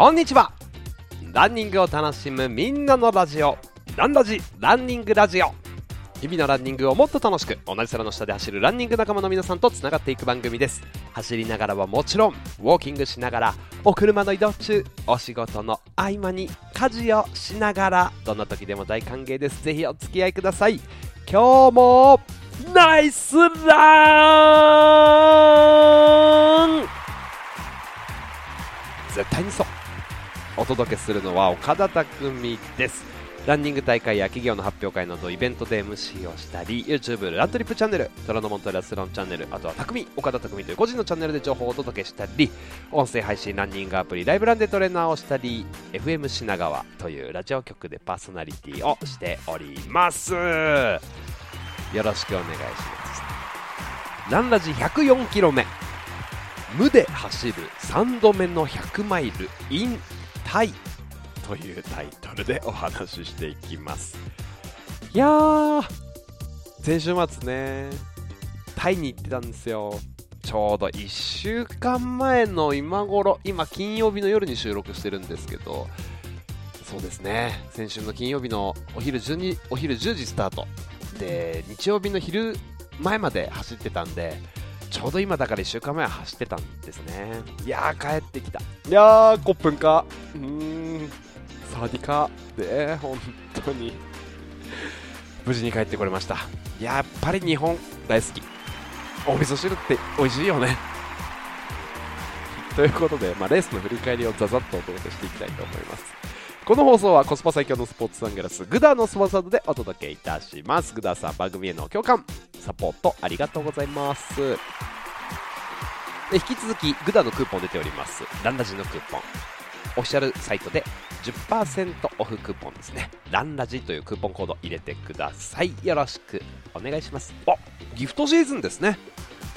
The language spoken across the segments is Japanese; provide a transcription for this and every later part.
こんにちは。ランニングを楽しむみんなのラジオ。ランラジランニングラジオ。日々のランニングをもっと楽しく同じ空の下で走るランニング仲間の皆さんとつながっていく番組です。走りながらはもちろんウォーキングしながらお車の移動中お仕事の合間に家事をしながらどんな時でも大歓迎です。ぜひお付き合いください。今日もナイスラン。絶対にそう。お届けするのは岡田匠です。ランニング大会や企業の発表会などイベントで MC をしたり YouTube ラントリップチャンネル虎ノ門トラスロンチャンネルあとは匠岡田匠という個人のチャンネルで情報をお届けしたり音声配信ランニングアプリライブランでトレーナーをしたり FM 品川というラジオ局でパーソナリティをしております。よろしくお願いします。ランラジ104キロ目。無で走る3度目の100マイル in タイというタイトルでお話ししていきます。いやー先週末ねタイに行ってたんですよ。ちょうど1週間前の今頃今金曜日の夜に収録してるんですけどそうですね先週の金曜日のお昼 ,12 お昼10時スタート。で日曜日の昼前まで走ってたんでちょうど今だから1週間前は走ってたんですね。いやー帰ってきた。いやーコップンか。うーん。サディカ。で本当に。無事に帰ってこれました。やっぱり日本大好き。お味噌汁って美味しいよね。ということで、まあ、レースの振り返りをザザッとお届けしていきたいと思います。この放送はコスパ最強のスポーツサングラスグダのスポンサードでお届けいたします。グダさん番組への共感サポートありがとうございますで引き続きグダのクーポン出ておりますランラジのクーポンオフィシャルサイトで10%オフクーポンですね。ランラジというクーポンコード入れてください。よろしくお願いします。あギフトシーズンですね。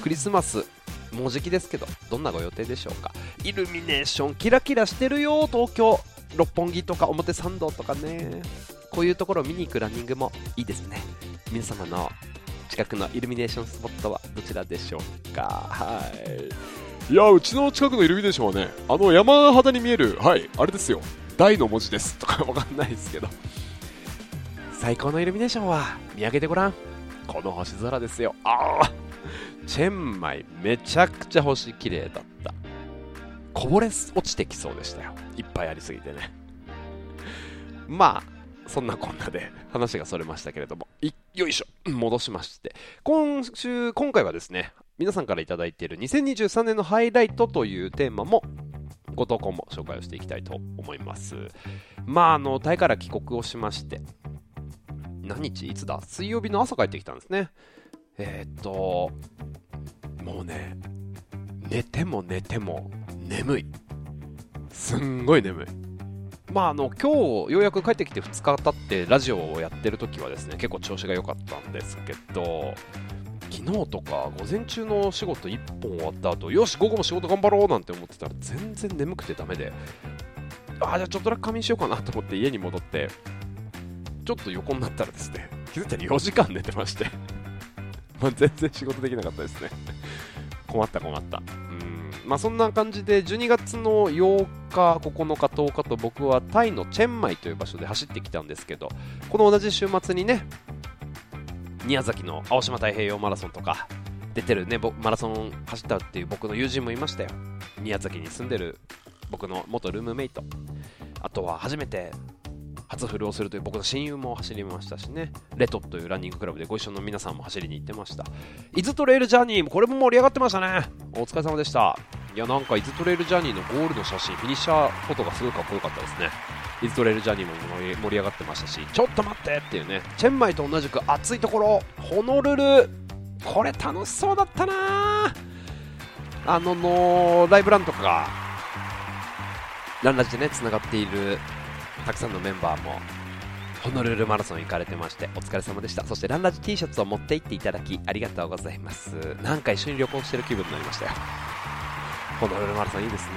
クリスマス、もうじきですけど、どんなご予定でしょうか？イルミネーション、キラキラしてるよ、東京。六本木とか表参道とかね。こういうところを見に行くランニングもいいですね。皆様の近くのイルミネーションスポットはどちらでしょうか？はい。いやうちの近くのイルミネーションはねあの山肌に見えるはいあれですよ。大の文字です。とかわかんないですけど。最高のイルミネーションは見上げてごらん。この星空ですよ。ああチェンマイめちゃくちゃ星綺麗だった。こぼれ落ちてきそうでしたよ。いっぱいありすぎてね。まあそんなこんなで話がそれましたけれども。よいしょ。戻しまして。今週今回はですね皆さんから頂いている2023年のハイライトというテーマもご投稿も紹介をしていきたいと思います。まああのタイから帰国をしまして何日いつだ？水曜日の朝帰ってきたんですね。えー、っともうね寝ても寝ても眠い。すんごい眠い。まああの今日ようやく帰ってきて2日経ってラジオをやってる時はですね結構調子が良かったんですけど昨日とか午前中の仕事1本終わった後よし午後も仕事頑張ろうなんて思ってたら全然眠くてダメであじゃあちょっとだけ仮眠しようかなと思って家に戻ってちょっと横になったらですね気づいたら4時間寝てまして まあ全然仕事できなかったですね。困った困った。まあそんな感じで12月の8日9日10日と僕はタイのチェンマイという場所で走ってきたんですけどこの同じ週末にね宮崎の青島太平洋マラソンとか出てるねマラソン走ったっていう僕の友人もいましたよ。宮崎に住んでる僕の元ルームメイト。あとは初めて初フルをするという僕の親友も走りましたしね。レトというランニングクラブでご一緒の皆さんも走りに行ってました。伊豆トレイルジャーニーもこれも盛り上がってましたね。お疲れ様でした。いやなんか伊豆トレイルジャーニーのゴールの写真フィニッシャーフォトがすごいかっこよかったですね。伊豆トレイルジャーニーも盛り上がってましたしちょっと待ってっていうね。チェンマイと同じく暑いところホノルル。これ楽しそうだったな。あののライブランとかがランラジでねつながっているたくさんのメンバーもホノルルマラソン行かれてましてお疲れ様でした。そしてランラジ T シャツを持って行っていただきありがとうございます。なんか一緒に旅行してる気分になりましたよ。ホノルルマラソンいいですね。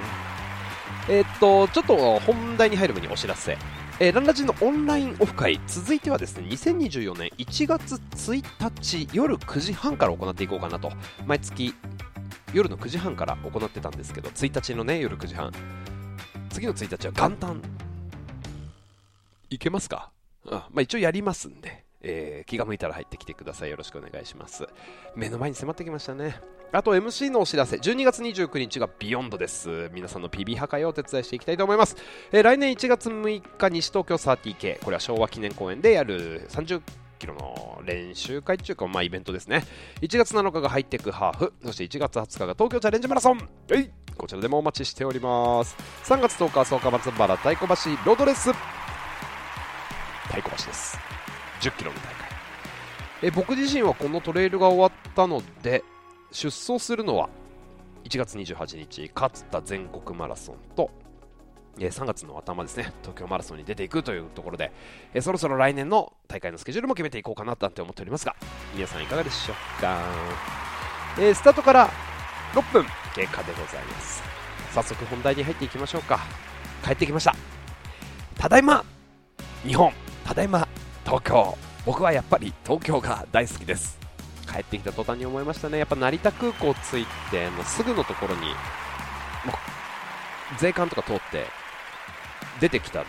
えー、っとちょっと本題に入る前にお知らせ。えー、ランラジのオンラインオフ会続いてはですね2024年1月1日夜9時半から行っていこうかなと。毎月夜の9時半から行ってたんですけど1日のね夜9時半次の1日は元旦。いけますか？あまあ一応やりますんで、えー気が向いたら入ってきてください。よろしくお願いします。目の前に迫ってきましたね。あと MC のお知らせ。12月29日がビヨンドです。皆さんの PB 破壊をお手伝いしていきたいと思います、えー来年1月6日西東京 30K これは昭和記念公園でやる30キロの練習会中か、まあ、イベントですね。1月7日がハイテクハーフ。そして1月20日が東京チャレンジマラソン。い！こちらでもお待ちしております。3月10日は草加松原太鼓橋ロードレス。太鼓橋です。10キロの大会。え僕自身はこのトレイルが終わったので出走するのは1月28日勝田全国マラソンと3月の頭ですね東京マラソンに出ていくというところで、えそろそろ来年の大会のスケジュールも決めていこうかななんて思っておりますが皆さんいかがでしょうか、えースタートから6分経過でございます。早速本題に入っていきましょうか。帰ってきました。ただいま日本。ただいま東京。僕はやっぱり東京が大好きです。帰ってきた途端に思いましたね。やっぱ成田空港着いてもうすぐのところにもう税関とか通って出てきた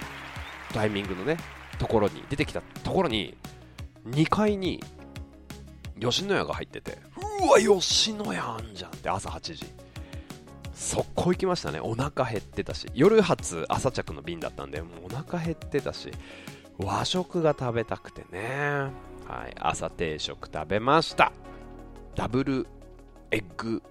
タイミングのねところに出てきたところに2階に吉野家が入っててうわ吉野家あんじゃんって朝8時。速攻行きましたね。お腹減ってたし。夜発朝着の便だったんでもうお腹減ってたし。和食が食べたくてね。はい朝定食食べました。ダブルエッグ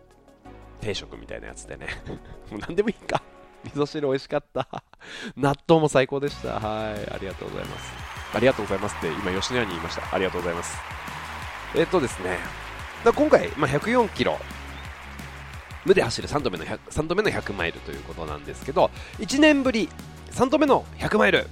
定食みたいなやつでね。もう何でもいいか。味噌汁美味しかった。納豆も最高でした。はいありがとうございます。ありがとうございますって今吉野家に言いました。ありがとうございます。えっとですね。だ今回、まあ、104キロ。無で走る3度目の 100, 3度目の100マイルということなんですけど1年ぶり3度目の100マイル。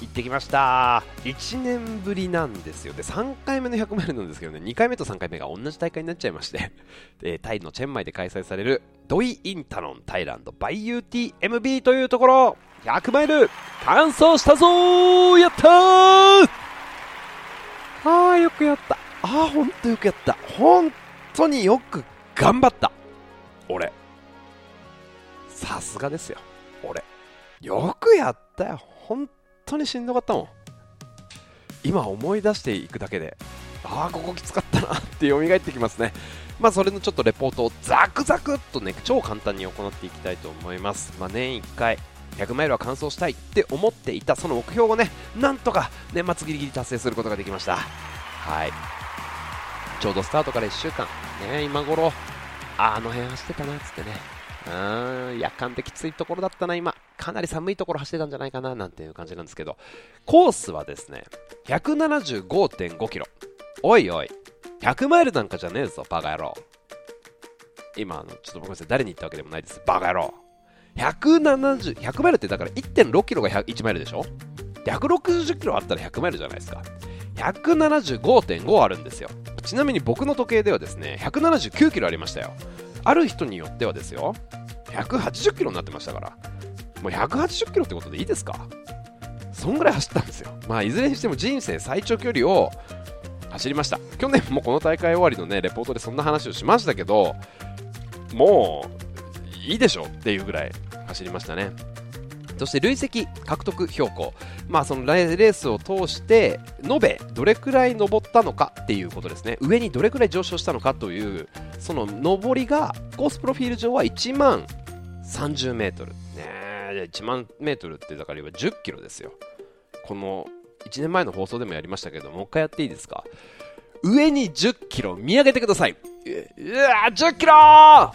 行ってきました。1年ぶりなんですよ。で3回目の100マイルなんですけどね。2回目と3回目が同じ大会になっちゃいまして。でタイのチェンマイで開催されるドイ・インタノン Thailand by UTMB というところ。100マイル。完走したぞやったー。あーよくやった。あーほんとよくやった。本当によく頑張った。俺。さすがですよ。俺。よくやったよ。本当にしんどかったもん。今思い出していくだけでああここきつかったなって蘇ってきますね。まあそれのちょっとレポートをザクザクっとね超簡単に行っていきたいと思います。まあ年1回100マイルは完走したいって思っていたその目標をねなんとか年末ギリギリ達成することができました。はい。ちょうどスタートから1週間。ね今頃あの辺走ってたなっつってね。うーん夜間できついところだったな今。かなり寒いところ走ってたんじゃないかななんていう感じなんですけど。コースはですね175.5キロ。おいおい100マイルなんかじゃねえぞバカ野郎。今あのちょっとごめんなさい誰に言ったわけでもないですバカ野郎。170 100マイルってだから1.6キロが1マイルでしょ？160キロあったら100マイルじゃないですか。175.5あるんですよ。ちなみに僕の時計ではですね179キロありましたよ。ある人によってはですよ180キロになってましたから。もう180キロってことでいいですか？そんぐらい走ったんですよ。まあいずれにしても人生最長距離を走りました。去年もこの大会終わりのねレポートでそんな話をしましたけどもういいでしょっていうぐらい走りましたね。そして累積獲得標高、まあ、そのレースを通して延べどれくらい登ったのかっていうことですね。上にどれくらい上昇したのかというその上りがコースプロフィール上は1万30メートル。ねえ1万メートルってだから今10キロですよ。この1年前の放送でもやりましたけどもう一回やっていいですか？上に10キロ見上げてください。ううわ10キロ！あ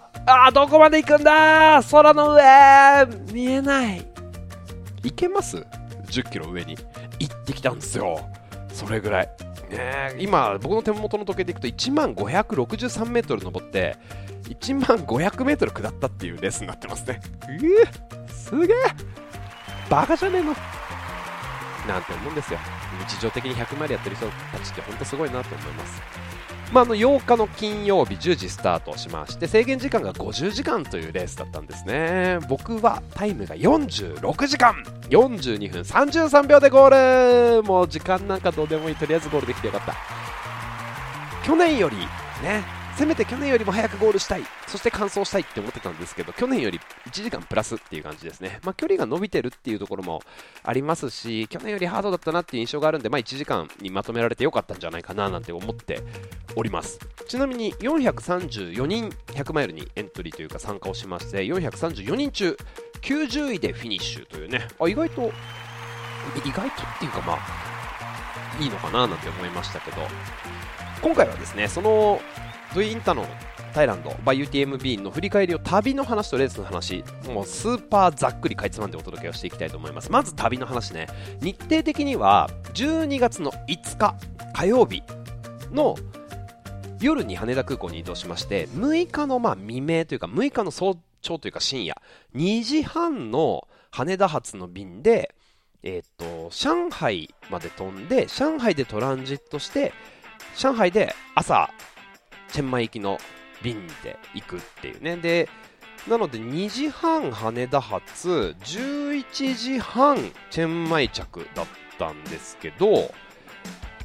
ーどこまで行くんだ空の上見えない。行けます ?10 キロ上に。行ってきたんですよ。それぐらい。ね今僕の手元の時計でいくと1万563メートル登って1万500メートル下ったっていうレースになってますね。うえすげえ。バカじゃねえの。なんて思うんですよ。日常的に100マイルやってる人たちって本当すごいなと思います。まあ、あの8日の金曜日10時スタートしまして制限時間が50時間というレースだったんですね。僕はタイムが46時間。42分33秒でゴール。もう時間なんかどうでもいい。とりあえずゴールできてよかった。去年よりねせめて去年よりも早くゴールしたい、そして完走したいって思ってたんですけど、去年より1時間プラスっていう感じですね。まあ、距離が伸びてるっていうところもありますし、去年よりハードだったなっていう印象があるんで、まあ、1時間にまとめられてよかったんじゃないかななんて思っております。ちなみに434人100マイルにエントリーというか参加をしまして、434人中90位でフィニッシュというね、あ意外と、意外とっていうかまあ、いいのかななんて思いましたけど、今回はですね、そのドイインタノンタイランドバイ UTMB の振り返りを旅の話とレースの話もうスーパーざっくりかいつまんでお届けをしていきたいと思います。まず旅の話ね。日程的には12月の5日火曜日の夜に羽田空港に移動しまして6日のまあ未明というか6日の早朝というか深夜2時半の羽田発の便でえっ、と上海まで飛んで上海でトランジットして上海で朝チェンマイ行きの便で行くっていうね。で、なので2時半羽田発、11時半チェンマイ着だったんですけど、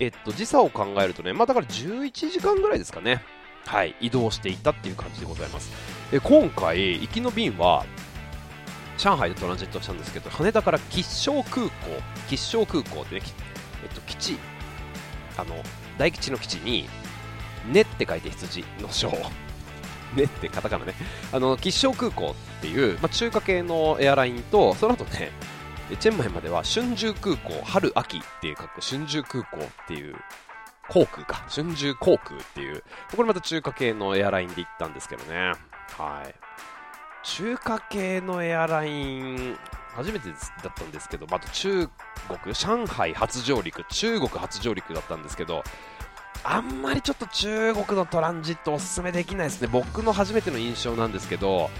えっと、時差を考えるとね、まあだから11時間ぐらいですかね。はい、移動していったっていう感じでございます。で、今回、行きの便は、上海でトランジットしたんですけど、羽田から吉祥空港、吉祥空港ってね、えっと、基地、あの、大吉の基地に、ねって書いて羊の章。ねってカタカナね。あの、吉祥空港っていう、まあ、中華系のエアラインと、その後ね、チェンマイまでは春秋空港、春秋っていう格好、春秋空港っていう、航空か、春秋航空っていう、これまた中華系のエアラインで行ったんですけどね。はい。中華系のエアライン、初めてだったんですけど、あと中国、上海初上陸、中国初上陸だったんですけど、あんまりちょっと中国のトランジットおすすめできないですね、僕の初めての印象なんですけど、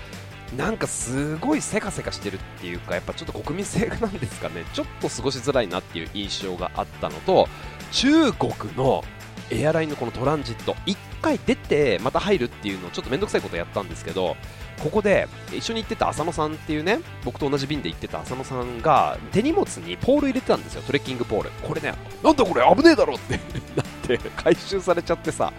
なんかすごいせかせかしてるっていうか、やっぱちょっと国民性なんですかね、ちょっと過ごしづらいなっていう印象があったのと、中国のエアラインのこのトランジット、1回出てまた入るっていうのをちょっと面倒くさいことやったんですけど、ここで一緒に行ってた浅野さんっていうね、僕と同じ便で行ってた浅野さんが手荷物にポール入れてたんですよ、トレッキングポール。これね、なんだこれ危ねえだろって。て回収されちゃってさ、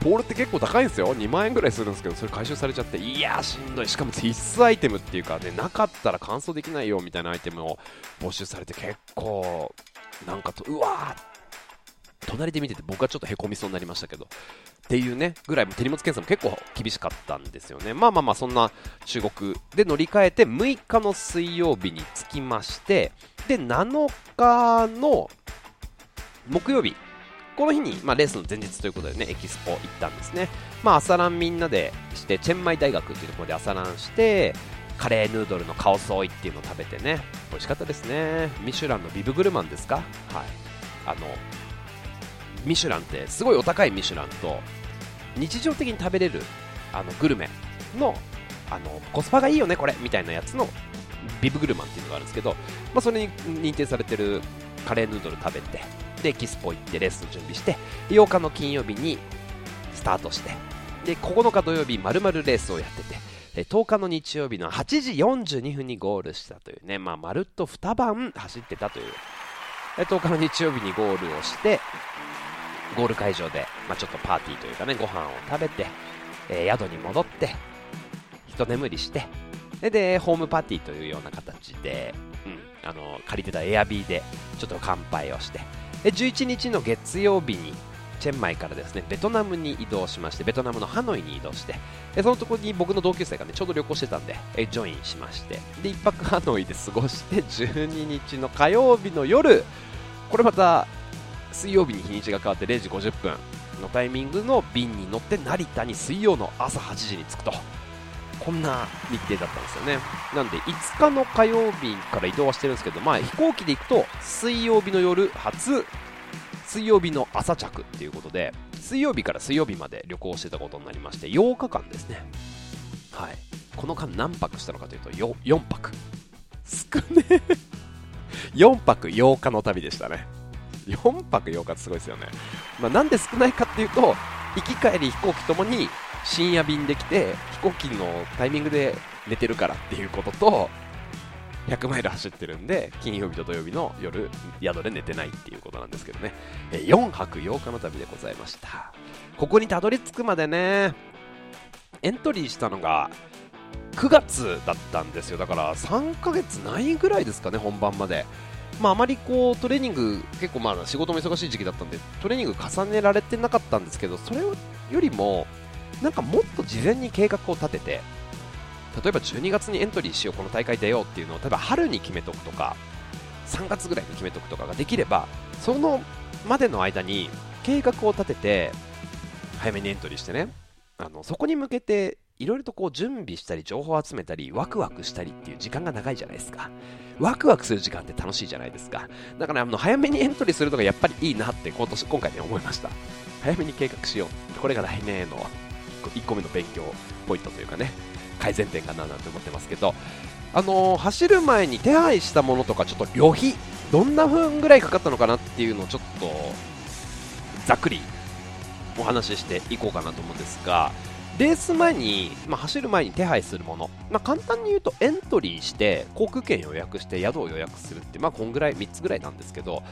ポールって結構高いんですよ、2万円ぐらいするんですけど、それ回収されちゃって、いやー、しんどい、しかも必須アイテムっていうかね、なかったら完走できないよみたいなアイテムを募集されて、結構、なんかと、うわー隣で見てて僕はちょっとへこみそうになりましたけど、っていうね、ぐらい手荷物検査も結構厳しかったんですよね。まあまあまあ、そんな中国で乗り換えて6日の水曜日に着きまして、で、7日の木曜日、この日に、まあ、レースの前日ということでね、エキスポ行ったんですね。まあ、朝ランみんなでして、チェンマイ大学っていうところで朝ランして、カレーヌードルのカオソイっていうのを食べてね、美味しかったですね。ミシュランのビブグルマンですか？はい。あの、ミシュランってすごいお高いミシュランと日常的に食べれるあのグルメのあのコスパがいいよねこれみたいなやつのビブグルマンっていうのがあるんですけど、まあ、それに認定されてるカレーヌードル食べてでキスポ行ってレースの準備して8日の金曜日にスタートしてで9日土曜日まるまるレースをやってて10日の日曜日の8時42分にゴールしたというね、まあ、まるっと2晩走ってたという。10日の日曜日にゴールをしてゴール会場で、まあ、ちょっとパーティーというかね、ご飯を食べて、えー、宿に戻って、一眠りして、で、ホームパーティーというような形で、うん、あの、借りてたエアビーで、ちょっと乾杯をして、11日の月曜日に、チェンマイからですね、ベトナムに移動しまして、ベトナムのハノイに移動して、そのところに僕の同級生がね、ちょうど旅行してたんで、ジョインしまして、で、1泊ハノイで過ごして、12日の火曜日の夜、これまた水曜日に日にちが変わって0時50分のタイミングの便に乗って成田に水曜の朝8時に着くと。こんな日程だったんですよね。なんで5日の火曜日から移動はしてるんですけど、まあ、飛行機で行くと水曜日の夜初水曜日の朝着っていうことで水曜日から水曜日まで旅行してたことになりまして8日間ですね。はい。この間何泊したのかというと 4, 4泊。少ね4泊8日の旅でしたね。4泊8日ってすごいですよね。まあ、なんで少ないかっていうと、行き帰り飛行機ともに深夜便で来て、飛行機のタイミングで寝てるからっていうことと、100マイル走ってるんで金曜日と土曜日の夜宿で寝てないっていうことなんですけどね、え4泊8日の旅でございました。ここにたどり着くまでねエントリーしたのが9月だったんですよ。だから3ヶ月ないぐらいですかね本番まで。まあ、あまりこうトレーニング結構まあ仕事も忙しい時期だったんでトレーニング重ねられてなかったんですけどそれよりもなんかもっと事前に計画を立てて例えば12月にエントリーしようこの大会出ようっていうのを例えば春に決めとくとか3月ぐらいに決めとくとかができればそのまでの間に計画を立てて早めにエントリーしてねあのそこに向けていろいろとこう準備したり情報を集めたりワクワクしたりっていう時間が長いじゃないですか。ワクワクする時間って楽しいじゃないですか。だからあの早めにエントリーするのがやっぱりいいなって今年今回ね思いました。早めに計画しよう。これが来年への1個目の勉強ポイントというかね改善点かななんて思ってますけどあのー走る前に手配したものとかちょっと旅費どんな分ぐらいかかったのかなっていうのをちょっとざっくりお話ししていこうかなと思うんですがレース前に、まあ、走る前に手配するもの、まあ、簡単に言うとエントリーして航空券予約して宿を予約するって、まあ、こんぐらい3つぐらいなんですけど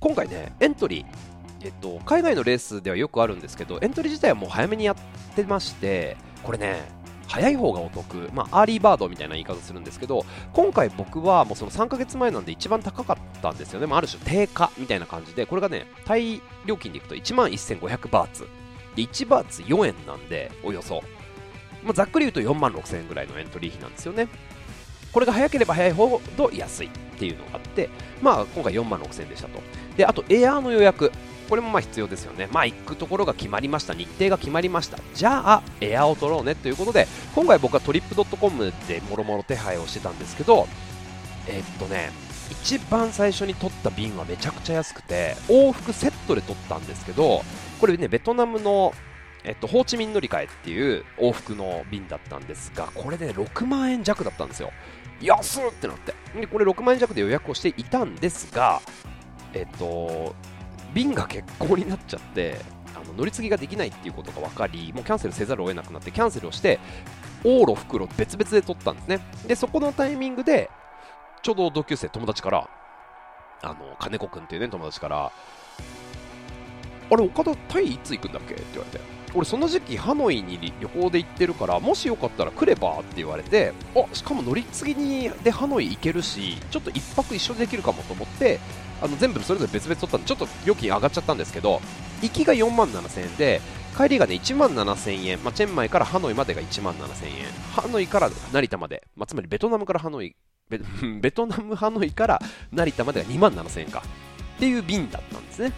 今回ねエントリーえっと、海外のレースではよくあるんですけどエントリー自体はもう早めにやってましてこれね早い方がお得、まあ、 early bird みたいな言い方するんですけど今回僕はもうその3ヶ月前なんで一番高かったんですよね、まあ、ある種定価みたいな感じでこれがねタイ料金でいくと1万1500バーツ。で1バーツ4円なんでおよそ、まあ、ざっくり言うと4万6000円ぐらいのエントリー費なんですよね。これが早ければ早いほど安いっていうのがあって、まあ、今回4万6000円でしたと。であとエアーの予約。これもまあ必要ですよね。まあ行くところが決まりました。日程が決まりました。じゃあ、エアを取ろうねということで、今回僕はトリップドットコムでもろもろ手配をしてたんですけど、えーっとね、一番最初に取った便はめちゃくちゃ安くて、往復セットで取ったんですけど、これね、ベトナムの、えっと、ホーチミン乗り換えっていう往復の便だったんですが、これで、ね、6万円弱だったんですよ。安っってなって。で、これ6万円弱で予約をしていたんですが、えっと、便が欠航になっちゃってあの乗り継ぎができないっていうことが分かりもうキャンセルせざるを得なくなってキャンセルをして往路袋別々で取ったんですね。でそこのタイミングでちょうど同級生友達からあの金子君っていうね友達からあれ岡田タイいつ行くんだっけ？って言われて俺その時期ハノイに旅行で行ってるからもしよかったら来れば？って言われてあしかも乗り継ぎにでハノイ行けるしちょっと一泊一緒にできるかもと思ってあの全部それぞれ別々取ったんでちょっと料金上がっちゃったんですけど行きが4万7000円で帰りがね1万7000円、まあ、チェンマイからハノイまでが1万7000円。ハノイから成田まで、まあ、つまりベトナムからハノイベ ベトナムハノイから成田までが2万7000円か。っていう便だったんですね。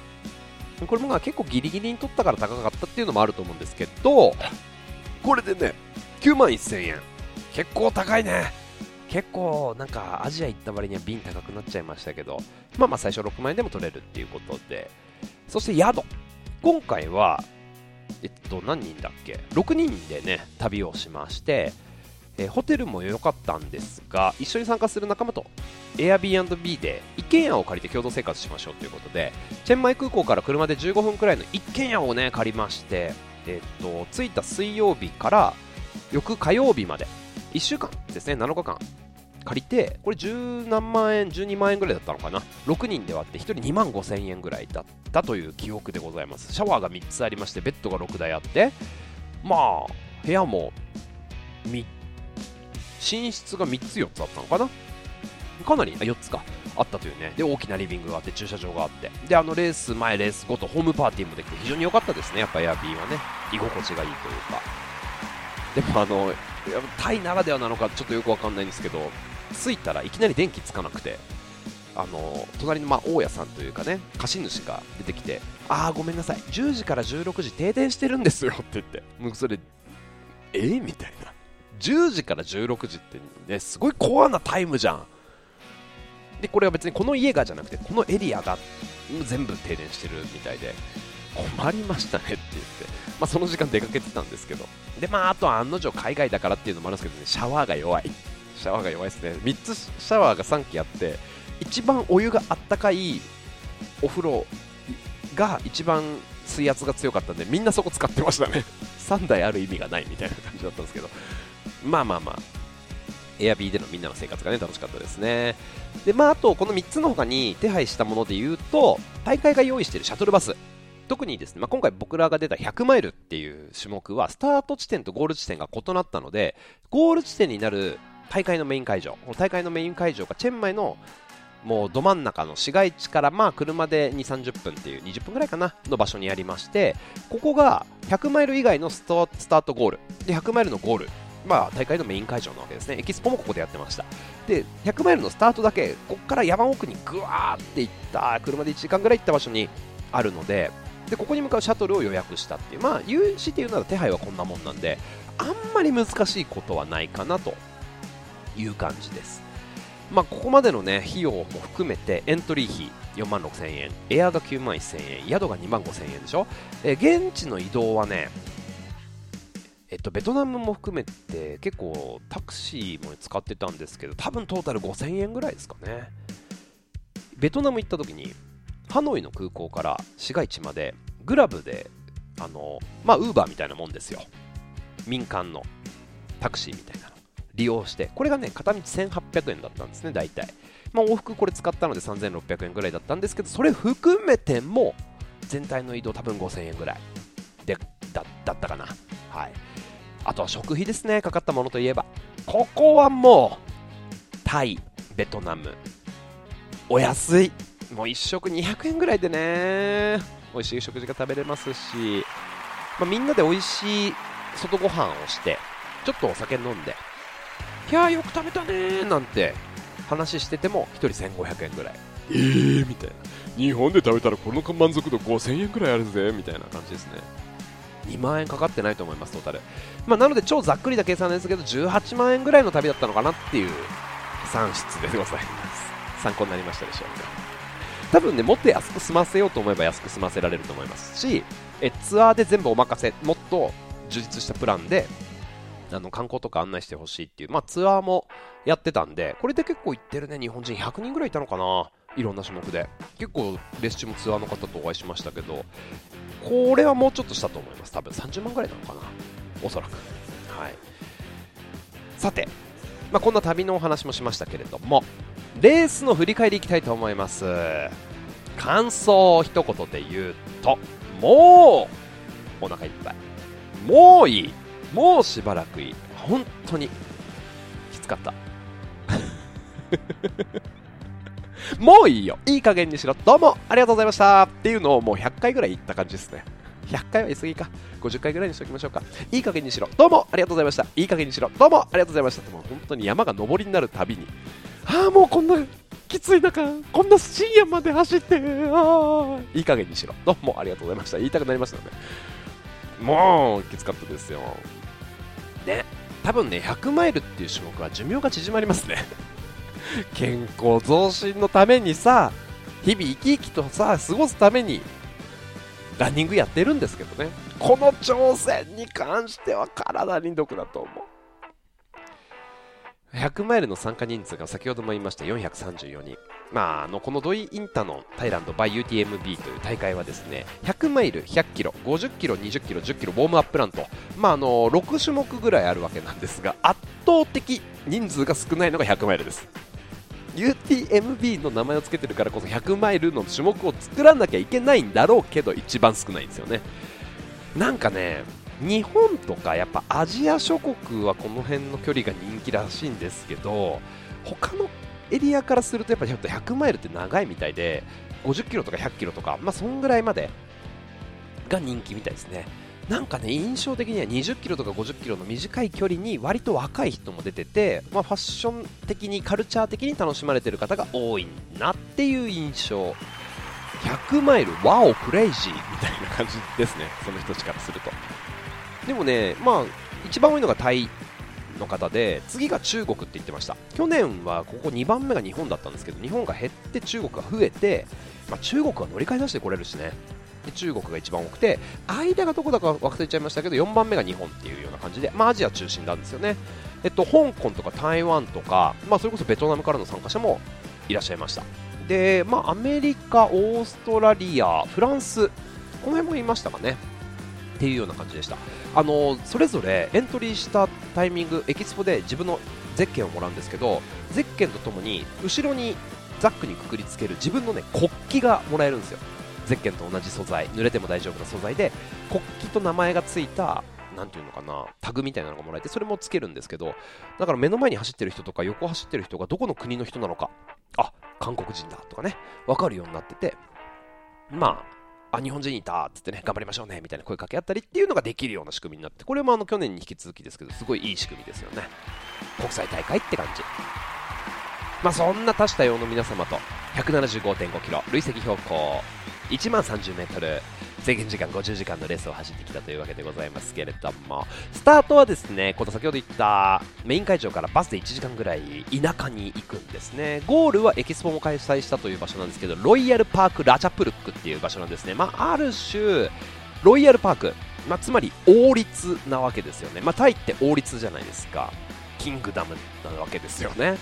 これもまあ結構ギリギリに取ったから高かったっていうのもあると思うんですけどこれでね9万1000円。結構高いね。結構なんかアジア行った割には便高くなっちゃいましたけどまあまあ最初6万円でも取れるっていうことで。そして宿。今回はえっと何人だっけ？6人でね旅をしまして。えホテルも良かったんですが一緒に参加する仲間と Airbnb で一軒家を借りて共同生活しましょうということでチェンマイ空港から車で15分くらいの一軒家をね借りましてえっと着いた水曜日から翌火曜日まで1週間ですね7日間借りてこれ10何万円12万円ぐらいだったのかな。6人で割って1人2万5千円ぐらいだったという記憶でございます。シャワーが3つありましてベッドが6台あってまあ部屋もみ寝室が3つ4つあったのかな。かなりあ4つか。あったというね。で大きなリビングがあって駐車場があって。であのレース前レース後とホームパーティーもできて非常に良かったですね。やっぱエアビーはね。居心地がいいというか。でもあのタイならではなのかちょっとよくわかんないんですけど着いたらいきなり電気つかなくてあの隣のまあ大家さんというかね貸主が出てきてああごめんなさい。10時から16時停電してるんですよって言ってもうそれえー？みたいな。10時から16時ってねすごいコアなタイムじゃん。でこれは別にこの家がじゃなくてこのエリアが全部停電してるみたいで。困りましたねって言って、まあ、その時間出かけてたんですけど。でまああとは案の定海外だからっていうのもあるんですけどね。シャワーが弱い。シャワーが弱いですね。3つシャワーが3基あって一番お湯があったかいお風呂が一番水圧が強かったんでみんなそこ使ってましたね。3台ある意味がないみたいな感じだったんですけど。まあまあまあ。エアビーでのみんなの生活がね楽しかったですね。でまああとこの3つの他に手配したもので言うと大会が用意しているシャトルバス。特にですね、まあ、今回僕らが出た100マイルっていう種目はスタート地点とゴール地点が異なったのでゴール地点になる大会のメイン会場この大会のメイン会場がチェンマイのもうど真ん中の市街地からまあ車で2、30分っていう20分ぐらいかなの場所にありましてここが100マイル以外のスタートゴールで100マイルのゴールまあ、大会のメイン会場なわけですね。エキスポもここでやってました。で、100マイルのスタートだけ、ここから山奥にぐわーって行った、車で1時間ぐらい行った場所にあるので、でここに向かうシャトルを予約したっていう、まあ、有志っていうなら手配はこんなもんなんで、あんまり難しいことはないかなという感じです。まあ、ここまでのね、費用も含めて、エントリー費4万6000円、エアが9万1000円、宿が2万5000円でしょ？え現地の移動はね、えっと、ベトナムも含めて結構タクシーも使ってたんですけど多分トータル5000円ぐらいですかねベトナム行った時にハノイの空港から市街地までグラブであのまあウーバーみたいなもんですよ。民間のタクシーみたいなの。利用して。これがね片道1800円だったんですね大体。まあ往復これ使ったので3600円ぐらいだったんですけどそれ含めても全体の移動多分5000円ぐらい。でだだったかな。はい。あとは食費ですね。かかったものといえば。ここはもうタイベトナム。お安い。もう1食200円ぐらいでね美味しい食事が食べれますし、まあ、みんなで美味しい外ご飯をしてちょっとお酒飲んでいやーよく食べたねーなんて話してても1人1500円ぐらいえーみたいな日本で食べたらこの満足度5000円ぐらいあるぜみたいな感じですね2万円かかってないと思います、トータル。まあ、なので、超ざっくりな計算ですけど、18万円ぐらいの旅だったのかなっていう算出でございます。参考になりましたでしょうか。多分ね、もっと安く済ませようと思えば安く済ませられると思いますし、えツアーで全部お任せ、もっと充実したプランで、あの観光とか案内してほしいっていう、まあ、ツアーもやってたんで、これで結構行ってるね、日本人100人ぐらいいたのかな、いろんな種目で。結構、レッシュもツアーの方とお会いしましたけど、これはもうちょっとしたと思います。多分30万ぐらいなのかな。おそらく。はい。さて、まあ、こんな旅のお話もしましたけれども、レースの振り返りいきたいと思います。感想を一言で言うと、もう、お腹いっぱい。もういい。もうしばらくいい。本当に、きつかった。もういいよいい加減にしろどうもありがとうございましたっていうのをもう100回ぐらい言った感じですね100回は言い過ぎか50回ぐらいにしておきましょうかいい加減にしろどうもありがとうございましたいい加減にしろどうもありがとうございましたってもう本当に山が上りになるたびにああもうこんなきつい中こんな深夜まで走ってあいい加減にしろ。どうもありがとうございました。言いたくなりましたね。もうきつかったですよ。ね多分ね100マイルっていう種目は寿命が縮まりますね。健康増進のためにさ日々生き生きとさ過ごすためにランニングやってるんですけどね。この挑戦に関しては体に毒だと思う。100マイルの参加人数が先ほども言いました434人、まあ、あのこのドイインタのタイランド by UTMB という大会はですね100マイル、100キロ、50キロ、20キロ、10キロウォームアップランと、まあ、あの6種目ぐらいあるわけなんですが圧倒的人数が少ないのが100マイルです。UTMB の名前を付けてるからこそ100マイルの種目を作らなきゃいけないんだろうけど一番少ないんですよね。なんかね日本とかやっぱアジア諸国はこの辺の距離が人気らしいんですけど他のエリアからするとやっぱちょっと100マイルって長いみたいで50キロとか100キロとかまあそんぐらいまでが人気みたいですね。なんかね印象的には20キロとか50キロの短い距離に割と若い人も出てて、まあ、ファッション的にカルチャー的に楽しまれてる方が多いなっていう印象。100マイルワオクレイジーみたいな感じですねその人たちからすると。でもねまあ一番多いのがタイの方で次が中国って言ってました。去年はここ2番目が日本だったんですけど日本が減って中国が増えて、まあ、中国は乗り換え出してこれるしね。で中国が一番多くて間がどこだか忘れちゃいましたけど4番目が日本っていうような感じで、まあ、アジア中心なんですよね、えっと、香港とか台湾とか、まあ、それこそベトナムからの参加者もいらっしゃいました。で、まあ、アメリカ、オーストラリア、フランスこの辺もいましたかね。っていうような感じでした。あのそれぞれエントリーしたタイミングエキスポで自分のゼッケンをもらうんですけどゼッケンとともに後ろにザックにくくりつける自分のね国旗がもらえるんですよ。ゼッケンと同じ素材濡れても大丈夫な素材で国旗と名前がついたなんていうのかな。タグみたいなのがもらえてそれもつけるんですけどだから目の前に走ってる人とか横走ってる人がどこの国の人なのか。あ韓国人だとかね。分かるようになっててまああ日本人いたっつってね頑張りましょうねみたいな声かけ合ったりっていうのができるような仕組みになってこれもあの去年に引き続きです。けどすごいいい仕組みですよね。国際大会って感じ。まあそんな多種多様の皆様と175.5キロ累積標高1万30メートル。制限時間50時間のレースを走ってきたというわけでございますけれどもスタートはですねこの先ほど言ったメイン会場からバスで1時間ぐらい田舎に行くんですね。ゴールはエキスポも開催したという場所なんですけどロイヤルパークラチャプルックっていう場所なんですね、まあ、ある種ロイヤルパーク、まあ、つまり王立なわけですよね、まあ、タイって王立じゃないですか。キングダムなわけですよね。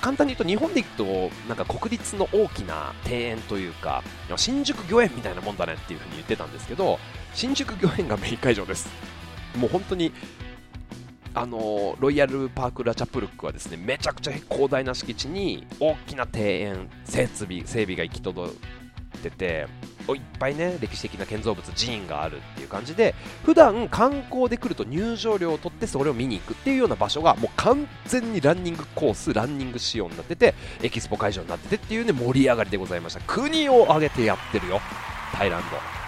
簡単に言うと日本で行くとなんか国立の大きな庭園というか新宿御苑みたいなもんだねっていう風に言ってたんですけど新宿御苑がメイン会場です。もう本当にあのロイヤルパークラチャプルックはですねめちゃくちゃ広大な敷地に大きな庭園設備整備が行き届いてていっぱいね歴史的な建造物寺院があるっていう感じで普段観光で来ると入場料を取ってそれを見に行くっていうような場所がもう完全にランニングコースランニング仕様になっててエキスポ会場になっててっていうね盛り上がりでございました。国を挙げてやってるよタイランド。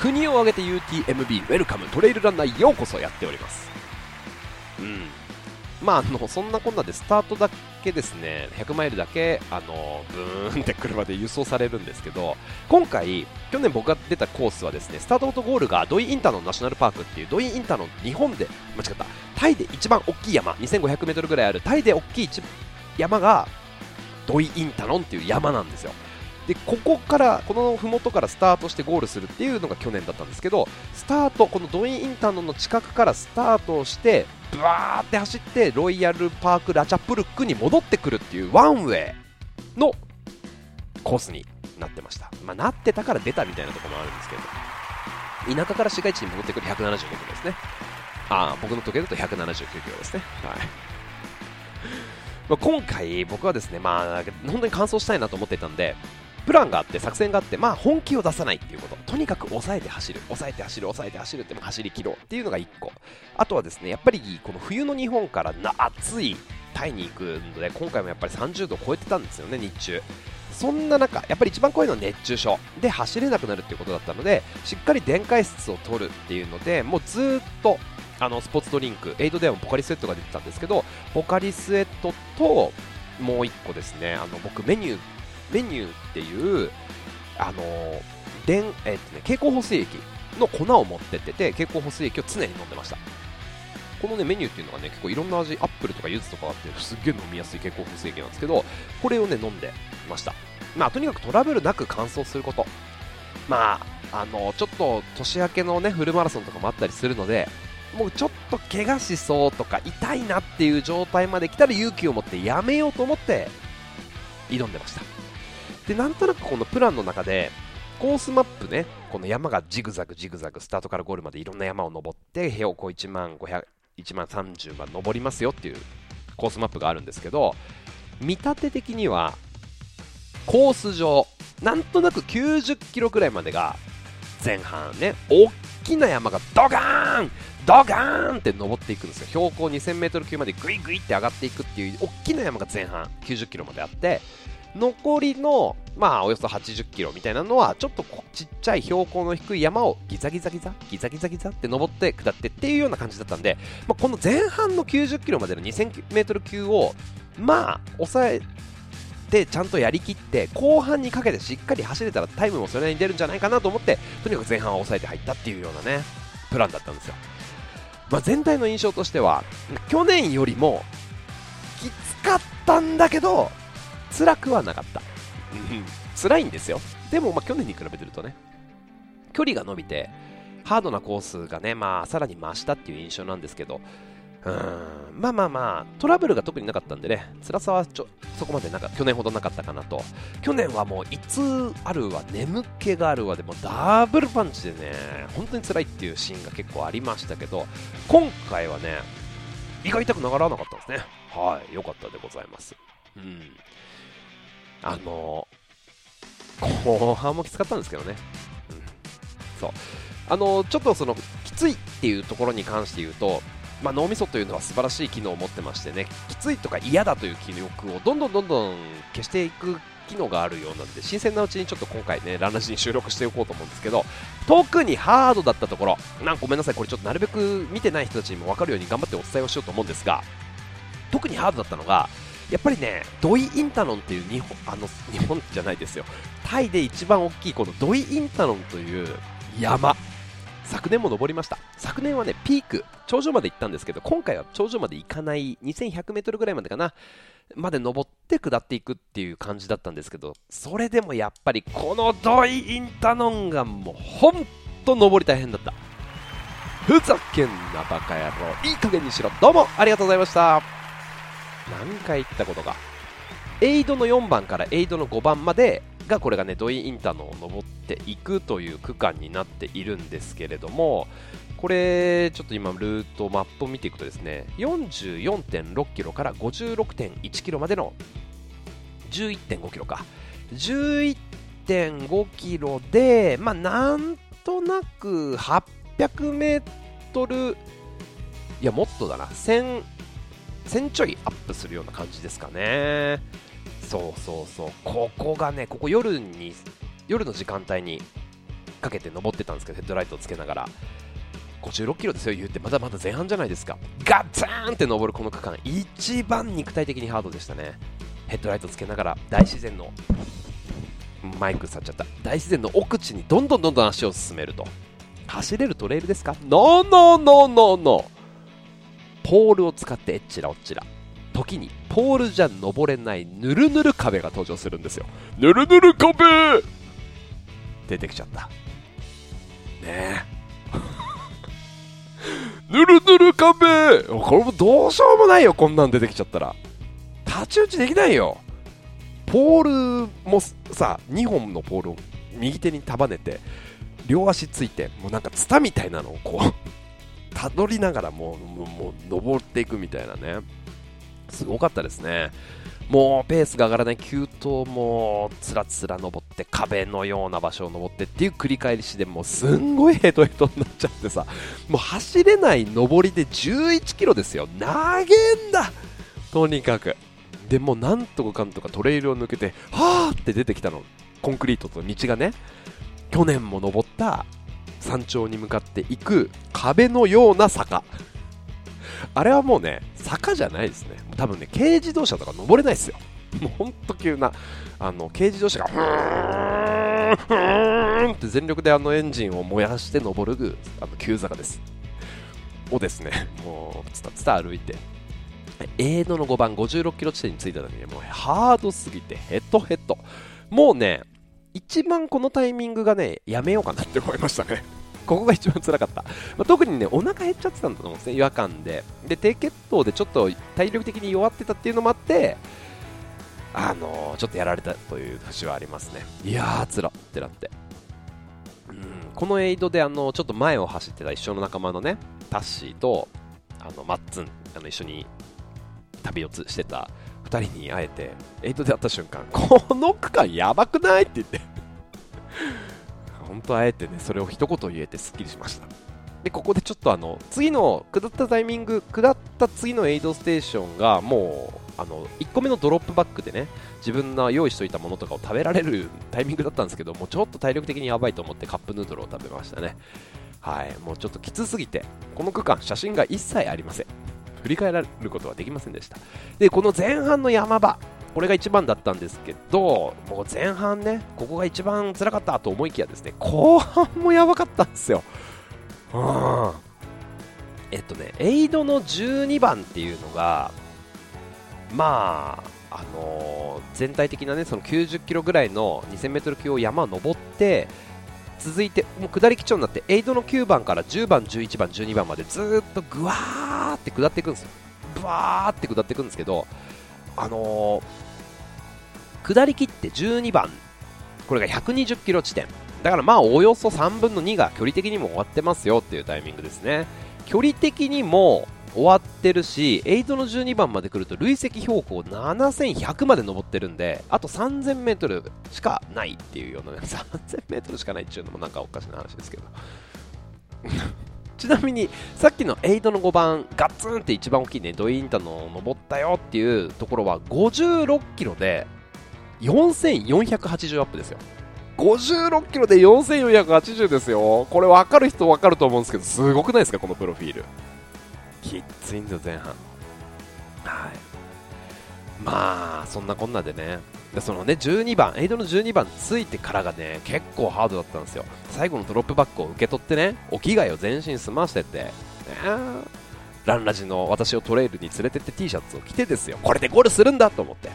国を挙げて UTMB ウェルカムトレイルランナーようこそやっております。うん。まあ、あのそんなこんなでスタートだけですね。100マイルだけあのブーンって車で輸送されるんですけど今回、去年僕が出たコースはですねスタートとゴールがドイインターのナショナルパークっていうドイインターの日本で間違ったタイで一番大きい山 2500m ぐらいあるタイで大きい山がドイインタノンっていう山なんですよ。でここからこの麓からスタートしてゴールするっていうのが去年だったんですけどスタートこのドインインターノンの近くからスタートをしてブワーって走ってロイヤルパークラチャプルックに戻ってくるっていうワンウェイのコースになってました、まあ、なってたから出たみたいなところもあるんですけど。田舎から市街地に戻ってくる175キロですね。あ僕の時計だと179キロですね。はい。まあ、今回僕はですね、まあ、本当に完走したいなと思っていたんで、プランがあって作戦があって、まあ、本気を出さないっていうこと。とにかく抑えて走る。抑えて走る抑えて走るって走り切ろうっていうのが1個。あとはですねやっぱりこの冬の日本からな暑いタイに行くので今回もやっぱり30度超えてたんですよね日中。そんな中、やっぱり一番怖いのは熱中症。で走れなくなるっていうことだったのでしっかり電解質を取るっていうのでもうずっとあのスポーツドリンクエイドでもポカリスエットが出てたんですけどポカリスエットともう1個ですねあの僕メニューメニューっていうあの電、えっとね、蛍光補水液の粉を持ってってて蛍光補水液を常に飲んでました。このねメニューっていうのがね結構いろんな味アップルとか柚子とかあってすっげえ飲みやすい蛍光補水液なんですけどこれをね飲んでました。まあとにかくトラブルなく乾燥すること。まああのちょっと年明けのねフルマラソンとかもあったりするのでもうちょっと怪我しそうとか痛いなっていう状態まで来たら勇気を持ってやめようと思って挑んでました。でなんとなくこのプランの中でコースマップねこの山がジグザグジグザグスタートからゴールまでいろんな山を登って標高1万500 1万30万登りますよっていうコースマップがあるんですけど見立て的にはコース上なんとなく90キロくらいまでが前半ね大きな山がドガーンドガーンって登っていくんですよ。標高 2000m 級までグイグイって上がっていくっていう大きな山が前半90キロまであって残りの、まあ、およそ80キロみたいなのは、ちょっとちっちゃい標高の低い山をギザギザギザ、ギザギザギザって登って下ってっていうような感じだったんで、まあ、この前半の90キロまでの2000メートル級を、まあ、抑えてちゃんとやりきって後半にかけてしっかり走れたらタイムもそれなりに出るんじゃないかなと思ってとにかく前半は抑えて入ったっていうようなねプランだったんですよ、まあ、全体の印象としては去年よりもきつかったんだけど辛くはなかった。辛いんですよ。でも、まあ、去年に比べてるとね、距離が伸びて、ハードなコースがね、まあ、さらに増したっていう印象なんですけど、うん、まあまあまあ、トラブルが特になかったんでね、辛さはちょそこまでなんか去年ほどなかったかなと。去年はもう、いつあるわ、眠気があるわでもダブルパンチでね、本当に辛いっていうシーンが結構ありましたけど、今回はね、胃が痛くならなかったんですね。はい、よかったでございます。うん。あの後半もきつかったんですけどね。うん。そう。あのちょっとその、きついっていうところに関して言うと、まあ、脳みそというのは素晴らしい機能を持ってましてね、きついとか嫌だという記憶をどんどんどんどん消していく機能があるようなんで、新鮮なうちにちょっと今回ね、ランラジに収録しておこうと思うんですけど、特にハードだったところ、なんかごめんなさい、これちょっとなるべく見てない人たちにも分かるように頑張ってお伝えをしようと思うんですが、特にハードだったのが、やっぱりね、ドイ・インタノンっていう日本、あの、日本じゃないですよ。タイで一番大きいこのドイ・インタノンという山。昨年も登りました。昨年はね、ピーク、頂上まで行ったんですけど、今回は頂上まで行かない2100メートルぐらいまでかな。まで登って下っていくっていう感じだったんですけど、それでもやっぱりこのドイ・インタノンがもうほんと登り大変だった。ふざけんなバカ野郎。いい加減にしろ。どうもありがとうございました。何回言ったことか。エイドの4番からエイドの5番までがこれがねドイインターのを登っていくという区間になっているんですけれどもこれちょっと今ルートマップを見ていくとですね44.6キロから56.1キロまでの11.5キロか11.5キロでまあなんとなく800メートルいやもっとだな1000 1000ちょいアップするような感じですかね。そうそうそう。ここがねここ夜に夜の時間帯にかけて登ってたんですけどヘッドライトをつけながら。56キロですよ言って。まだまだ前半じゃないですか。ガッツーンって登るこの区間。一番肉体的にハードでしたね。ヘッドライトつけながら大自然のマイク去っちゃった。大自然の奥地にどんどんどんどん足を進めると。走れるトレイルですか？ノーノーノーノーノーポールを使ってえっちらおっちら時にポールじゃ登れないぬるぬる壁が登場するんですよ。ぬるぬる壁!出てきちゃった。ねえ。ぬるぬる壁!これもどうしようもないよこんなん出てきちゃったら。太刀打ちできないよ。ポールもさ2本のポールを右手に束ねて両足ついてもうなんかツタみたいなのをこうたどりながらもうもう登っていくみたいなね。すごかったですね。もうペースが上がらない。急登もつらつら登って壁のような場所を登ってっていう繰り返しでもうすんごいヘトヘトになっちゃってさ。もう走れない上りで11キロですよ。投げんだ。とにかく。でもなんとかかんとかトレイルを抜けてはーって出てきたの。コンクリートと道がね。去年も登った山頂に向かっていく壁のような坂あれはもうね、坂じゃないですね。多分ね、軽自動車とか登れないですよ。もうほんと急な、あの、軽自動車が、ふーん、ふーんって全力であのエンジンを燃やして登る、あの、急坂です。をですね、もう、つたつた歩いて、エイドの5番56キロ地点に着いた時にもうハードすぎてヘッドヘッド。もうね、一番このタイミングがね、やめようかなって思いましたね。ここが一番辛かった。まあ、特にね、お腹減っちゃってたんだと思うんですね、違和感で。で、低血糖でちょっと体力的に弱ってたっていうのもあって、あのー、ちょっとやられたという節はありますね。いやー、つらってなって。うん、このエイドで、あのちょっと前を走ってた一緒の仲間のね、タッシーと、あの、マッツン、あの、一緒に旅をつしてた2人に会えて、エイドで会った瞬間、この区間やばくないって言って本当あえてね、それを一言言えてすっきりしました。で、ここでちょっとあの、次の、下ったタイミング、下った次のエイドステーションが、もう、あの、1個目のドロップバックでね、自分の用意しといたものとかを食べられるタイミングだったんですけど、もちょっと体力的にやばいと思ってカップヌードルを食べましたね。はい、もうちょっときつすぎて、この区間、写真が一切ありません。振り返られることはできませんでした。で、この前半の山場、これが一番だったんですけど、もう前半ね、ここが一番辛かったと思いきやですね、後半もやばかったんですよ。うん。えっとね、エイドの12番っていうのが、まあ、あのー、全体的なね、その90キロぐらいの2000メートル級を山を登って、続いて、もう下り基調になって、エイドの9番から10番、11番、12番までずっとぐわーって下っていくんですよ。ブワーって下っていくんですけど、あの、下りきって12番、これが120キロ地点。だからまあおよそ3分の2が距離的にも終わってますよっていうタイミングですね。距離的にも終わってるし8の12番まで来ると累積標高7100まで登ってるんであと 3000m しかないっていうような、ね、3000m しかないっていうのもなんかおかしな話ですけど。ちなみにさっきの8の5番ガッツンって一番大きいねドインタの登ったよっていうところは56キロで4480アップですよ。56キロで4480ですよ。これ分かる人分かると思うんですけどすごくないですかこのプロフィール。きついんですよ前半。はい。まあそんなこんなでね。でそのね12番エイドの12番ついてからがね結構ハードだったんですよ。最後のドロップバックを受け取ってねお着替えを全身済ませてねランラジの私をトレイルに連れてって T シャツを着てですよ。これでゴールするんだと思って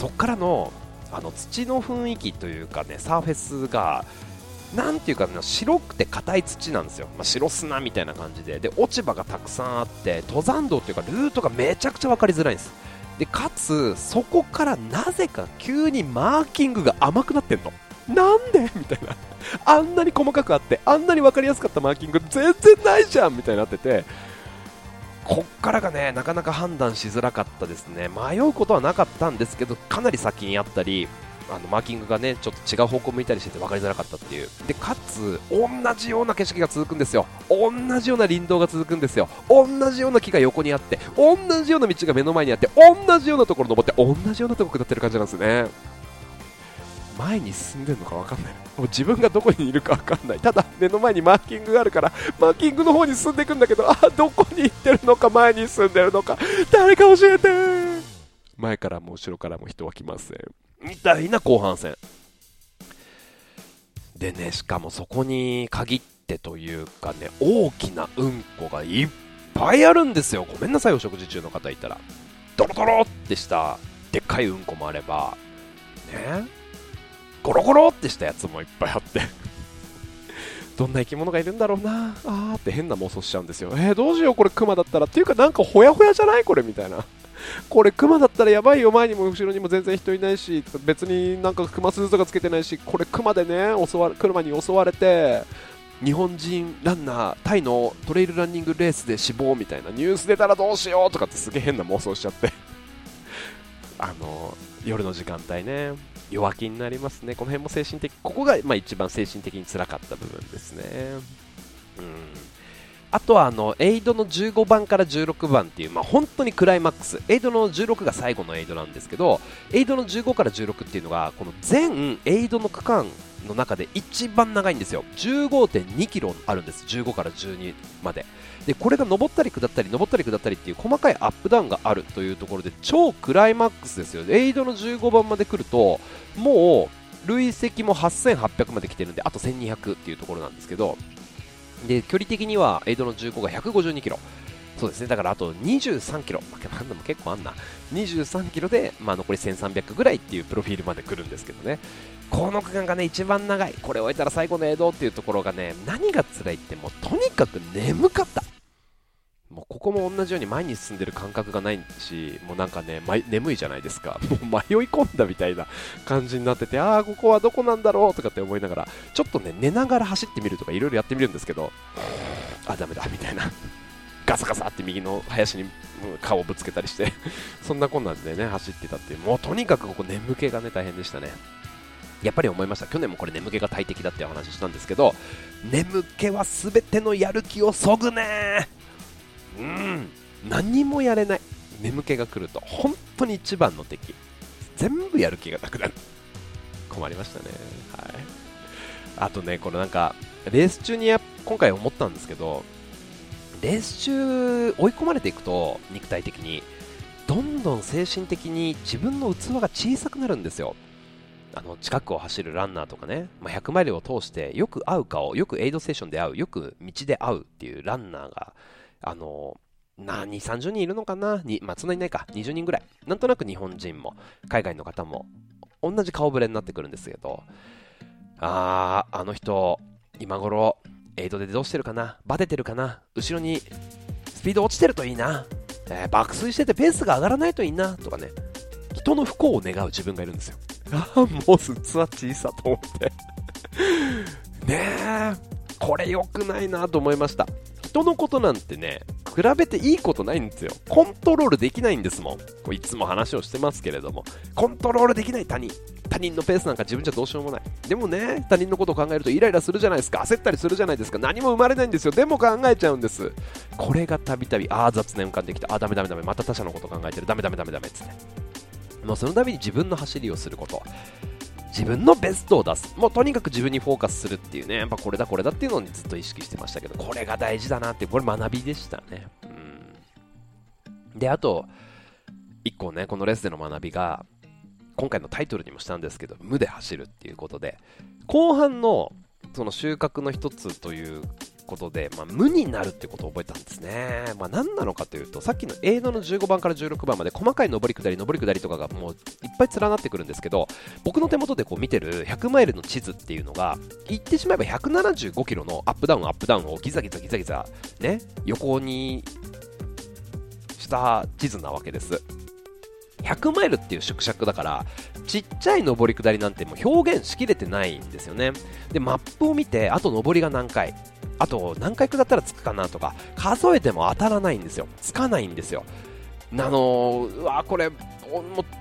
そっからのあの土の雰囲気というかねサーフェスがなんていうか、ね、白くて硬い土なんですよ、まあ、白砂みたいな感じで。で落ち葉がたくさんあって登山道っていうかルートがめちゃくちゃ分かりづらいんです。でかつそこからなぜか急にマーキングが甘くなってんの。なんで？みたいな。あんなに細かくあってあんなに分かりやすかったマーキング全然ないじゃん！みたいになってて。こっからがねなかなか判断しづらかったですね。迷うことはなかったんですけどかなり先にあったりあのマーキングがねちょっと違う方向向いたりしてて分かりづらかったっていう。でかつ同じような景色が続くんですよ。同じような林道が続くんですよ。同じような木が横にあって同じような道が目の前にあって同じようなところ登って同じようなところ下ってる感じなんですね。前に進んでるのか分かんない。もう自分がどこにいるか分かんない。ただ目の前にマーキングがあるからマーキングの方に進んでいくんだけどあどこに行ってるのか前に進んでるのか誰か教えて。前からも後ろからも人は来ません。みたいな後半戦。でねしかもそこに限ってというかね大きなうんこがいっぱいあるんですよ。ごめんなさいお食事中の方いたら。ドロドロってしたでっかいうんこもあれば。ね。ゴロゴロってしたやつもいっぱいあって。どんな生き物がいるんだろうな。あーって変な妄想しちゃうんですよ。えー、どうしようこれクマだったら。っていうかなんかほやほやじゃない？これみたいな。これクマだったらやばいよ。前にも後ろにも全然人いないし別になんかクマ鈴とかつけてないしこれクマでね襲わクマに襲われて日本人ランナータイのトレイルランニングレースで死亡みたいな。ニュース出たらどうしようとかってすげえ変な妄想しちゃって。あの夜の時間帯ね。弱気になりますね。この辺も精神的ここがまあ一番精神的につらかった部分ですね。うん。あとはあのエイドの15番から16番っていう、まあ、本当にクライマックス。エイドの16が最後のエイドなんですけどエイドの15から16っていうのがこの全エイドの区間の中で一番長いんですよ。15.2キロあるんです。15から12まで。でこれが上ったり下ったり上ったり下ったりっていう細かいアップダウンがあるというところで超クライマックスですよ。エイドの15番まで来るともう累積も8800まで来てるんであと1200っていうところなんですけど。で距離的にはエイドの15が152キロ。そうですね。だからあと23キロ、まあ、でも結構あんな。23キロで、まあ、残り1300ぐらいっていうプロフィールまで来るんですけどね。この区間がね一番長い。これを終えたら最後のエイドっていうところがね何が辛いってもうとにかく眠かった。もうここも同じように前に進んでる感覚がないし、もうなんかね、眠いじゃないですか。もう迷い込んだみたいな感じになってて、ああ、ここはどこなんだろうとかって思いながら、ちょっとね、寝ながら走ってみるとかいろいろやってみるんですけど、あ、ダメだ、みたいな。ガサガサって右の林に顔をぶつけたりして そんなこんなんでね、走ってたっていう、もうとにかくここ眠気がね、大変でしたね。やっぱり思いました。去年もこれ眠気が大敵だってお話ししたんですけど、眠気は全てのやる気をそぐね。うん。何もやれない。眠気が来ると。本当に一番の敵。全部やる気がなくなる。困りましたね。はい。あとねこれなんかレース中にや今回思ったんですけどレース中追い込まれていくと肉体的にどんどん精神的に自分の器が小さくなるんですよ。あの近くを走るランナーとかね、まあ、100マイルを通してよく会う顔よくエイドステーションで会うよく道で会うっていうランナーがあの何、30人いるのかな？に、まあ、そんなにいないか、20人ぐらい。なんとなく日本人も、海外の方も、同じ顔ぶれになってくるんですけど、あー、あの人、今頃、エイドでどうしてるかな？バテてるかな？後ろにスピード落ちてるといいな、えー、爆睡しててペースが上がらないといいな、とかね、人の不幸を願う自分がいるんですよ。ああ、もう器小さと思って。ねえ。これ良くないなと思いました人のことなんてね比べていいことないんですよ。コントロールできないんですもん。こういつも話をしてますけれども。コントロールできない他人。他人のペースなんか自分じゃどうしようもない。でもね他人のことを考えるとイライラするじゃないですか。焦ったりするじゃないですか。何も生まれないんですよ。でも考えちゃうんです。これがたびたびああ雑念浮かんできたああダメダメダメ。また他者のこと考えてる。ダメダメダメダメっつって。もうそのために自分の走りをすること。自分のベストを出す。もうとにかく自分にフォーカスするっていうね。やっぱこれだこれだっていうのにずっと意識してましたけど。これが大事だなってこれ学びでしたね。うん。であと1個ねこのレースでの学びが今回のタイトルにもしたんですけど無で走るっていうことで。後半のその収穫の一つということで、まあ、無になるってことを覚えたんですね。まあ、何なのかというと、さっきの映画の15番から16番まで細かい上り下り、上り下りとかがもういっぱい連なってくるんですけど、僕の手元でこう見てる100マイルの地図っていうのが、言ってしまえば175キロのアップダウン、アップダウンをギザギザギザギザ、ね、横にした地図なわけです。100マイルっていう縮尺だからちっちゃい上り下りなんてもう表現しきれてないんですよねでマップを見てあと上りが何回？あと何回下ったら着くかなとか数えても当たらないんですよ。つかないんですよ。あのー、うわこれも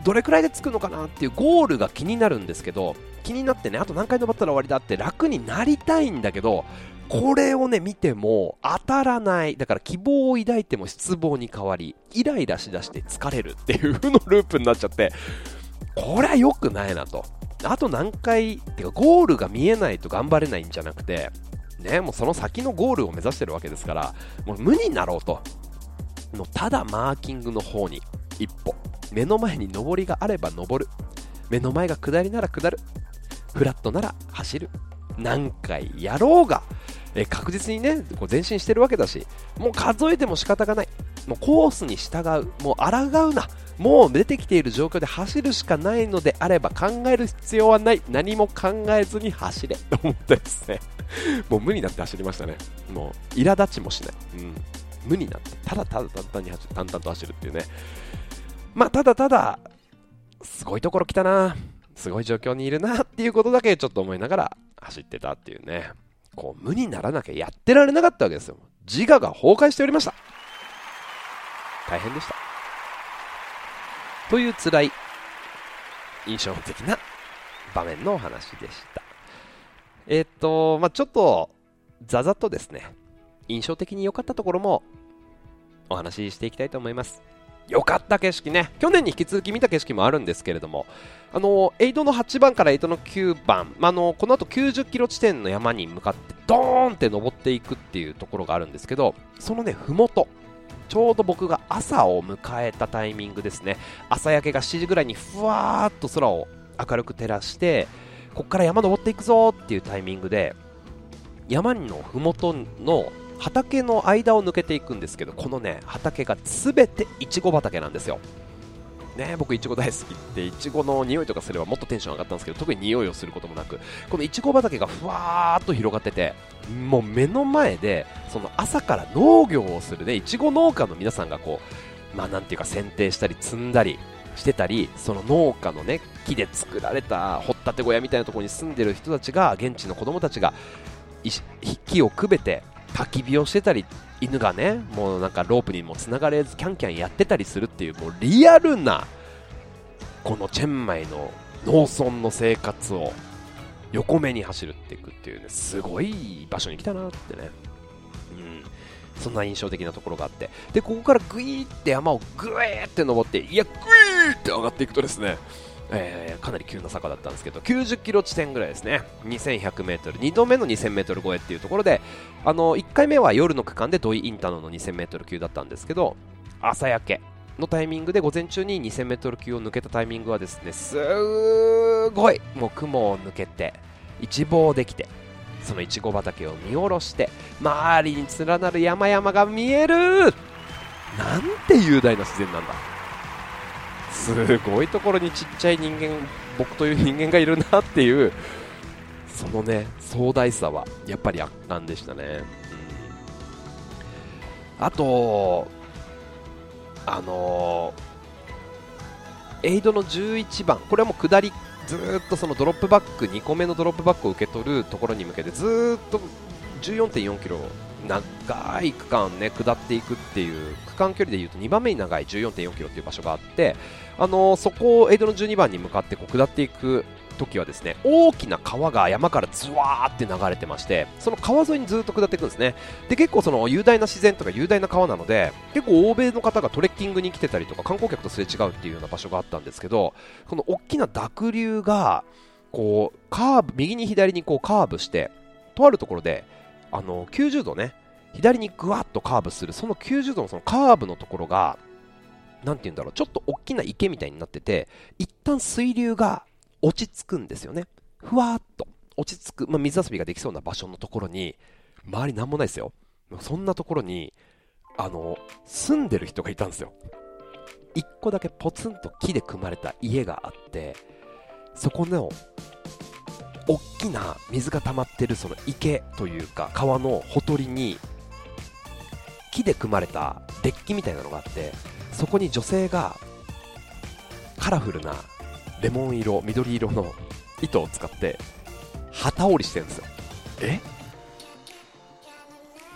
どれくらいで着くのかなっていうゴールが気になるんですけど気になってねあと何回登ったら終わりだって楽になりたいんだけどこれをね見ても当たらない。だから希望を抱いても失望に変わりイライラしだして疲れるっていう負のループになっちゃってこれは良くないなと。あと何回ってかゴールが見えないと頑張れないんじゃなくてね、もうその先のゴールを目指してるわけですから、もう無になろうと。もうただマーキングの方に一歩。目の前に上りがあれば登る。目の前が下りなら下る。フラットなら走る。何回やろうが、え確実にね、こう前進してるわけだし、もう数えても仕方がない。もうコースに従う。もう抗うな。もう出てきている状況で走るしかないのであれば考える必要はない。何も考えずに走れ。と思ってですね。もう無になって走りましたね。もう、苛立ちもしない。うん。無になって、ただただ淡々に走る、淡々と走るっていうね。まあ、ただただ、すごいところ来たな。すごい状況にいるなっていうことだけちょっと思いながら走ってたっていうね。こう、無にならなきゃやってられなかったわけですよ。自我が崩壊しておりました。大変でした。という辛い、印象的な場面のお話でした。えっ、と、まあ、ちょっと、ざざっとですね、印象的に良かったところもお話ししていきたいと思います。良かった景色ね。去年に引き続き見た景色もあるんですけれども、あの、エイドの8番からエイドの9番、まあ、の、この後90キロ地点の山に向かって、ドーンって登っていくっていうところがあるんですけど、そのね、ふもと、ちょうど僕が朝を迎えたタイミングですね。朝焼けが7時ぐらいにふわーっと空を明るく照らして、ここから山登っていくぞっていうタイミングで山の麓の畑の間を抜けていくんですけどこのね畑が全ていちご畑なんですよね僕いちご大好きっていちごの匂いとかすればもっとテンション上がったんですけど特に匂いをすることもなくこのいちご畑がふわーっと広がっててもう目の前でその朝から農業をするねいちご農家の皆さんがこうまあなんていうか剪定したり摘んだりしてたりその農家のね木で作られた掘ったて小屋みたいなところに住んでる人たちが現地の子供たちが木をくべて焚き火をしてたり犬がねもうなんかロープにもつながれずキャンキャンやってたりするっていうもうリアルなこのチェンマイの農村の生活を横目に走るっていくっていうねすごい場所に来たなってね。うん。そんな印象的なところがあって、で、ここからグイーって山をグイーって登って、いや、グイーって上がっていくとですね、えー、かなり急な坂だったんですけど、90キロ地点ぐらいですね、2100メートル、2度目の2000メートル超えっていうところで、あの、1回目は夜の区間で土井インターの2000メートル級だったんですけど、朝焼けのタイミングで午前中に2000メートル級を抜けたタイミングはですね、すごい、もう雲を抜けて、一望できて、そのいちご畑を見下ろして周りに連なる山々が見えるなんて雄大な自然なんだ。すごいところにちっちゃい人間僕という人間がいるなっていうそのね壮大さはやっぱり圧巻でしたね、うん、あとあの、エイドの11番これはもう下りずっとそのドロップバック2個目のドロップバックを受け取るところに向けてずっと14.4キロ長い区間ね下っていくっていう区間距離でいうと2番目に長い14.4キロっていう場所があってあのそこをエイドの12番に向かってこう下っていく時はですね大きな川が山からズワーって流れてましてその川沿いにずっと下っていくんですね。で結構その雄大な自然とか雄大な川なので結構欧米の方がトレッキングに来てたりとか観光客とすれ違うっていうような場所があったんですけどこの大きな濁流がこうカーブ右に左にこうカーブしてとあるところであの90度ね左にぐわっとカーブするその90度のそのカーブのところがなんて言うんだろうちょっと大きな池みたいになってて一旦水流が落ち着くんですよね。ふわっと落ち着く、まあ、水遊びができそうな場所のところに周りなんもないですよ。そんなところにあの住んでる人がいたんですよ。一個だけポツンと木で組まれた家があってそこの大きな水が溜まってるその池というか川のほとりに木で組まれたデッキみたいなのがあってそこに女性がカラフルなレモン色緑色の糸を使って旗織りしてるんですよ。え？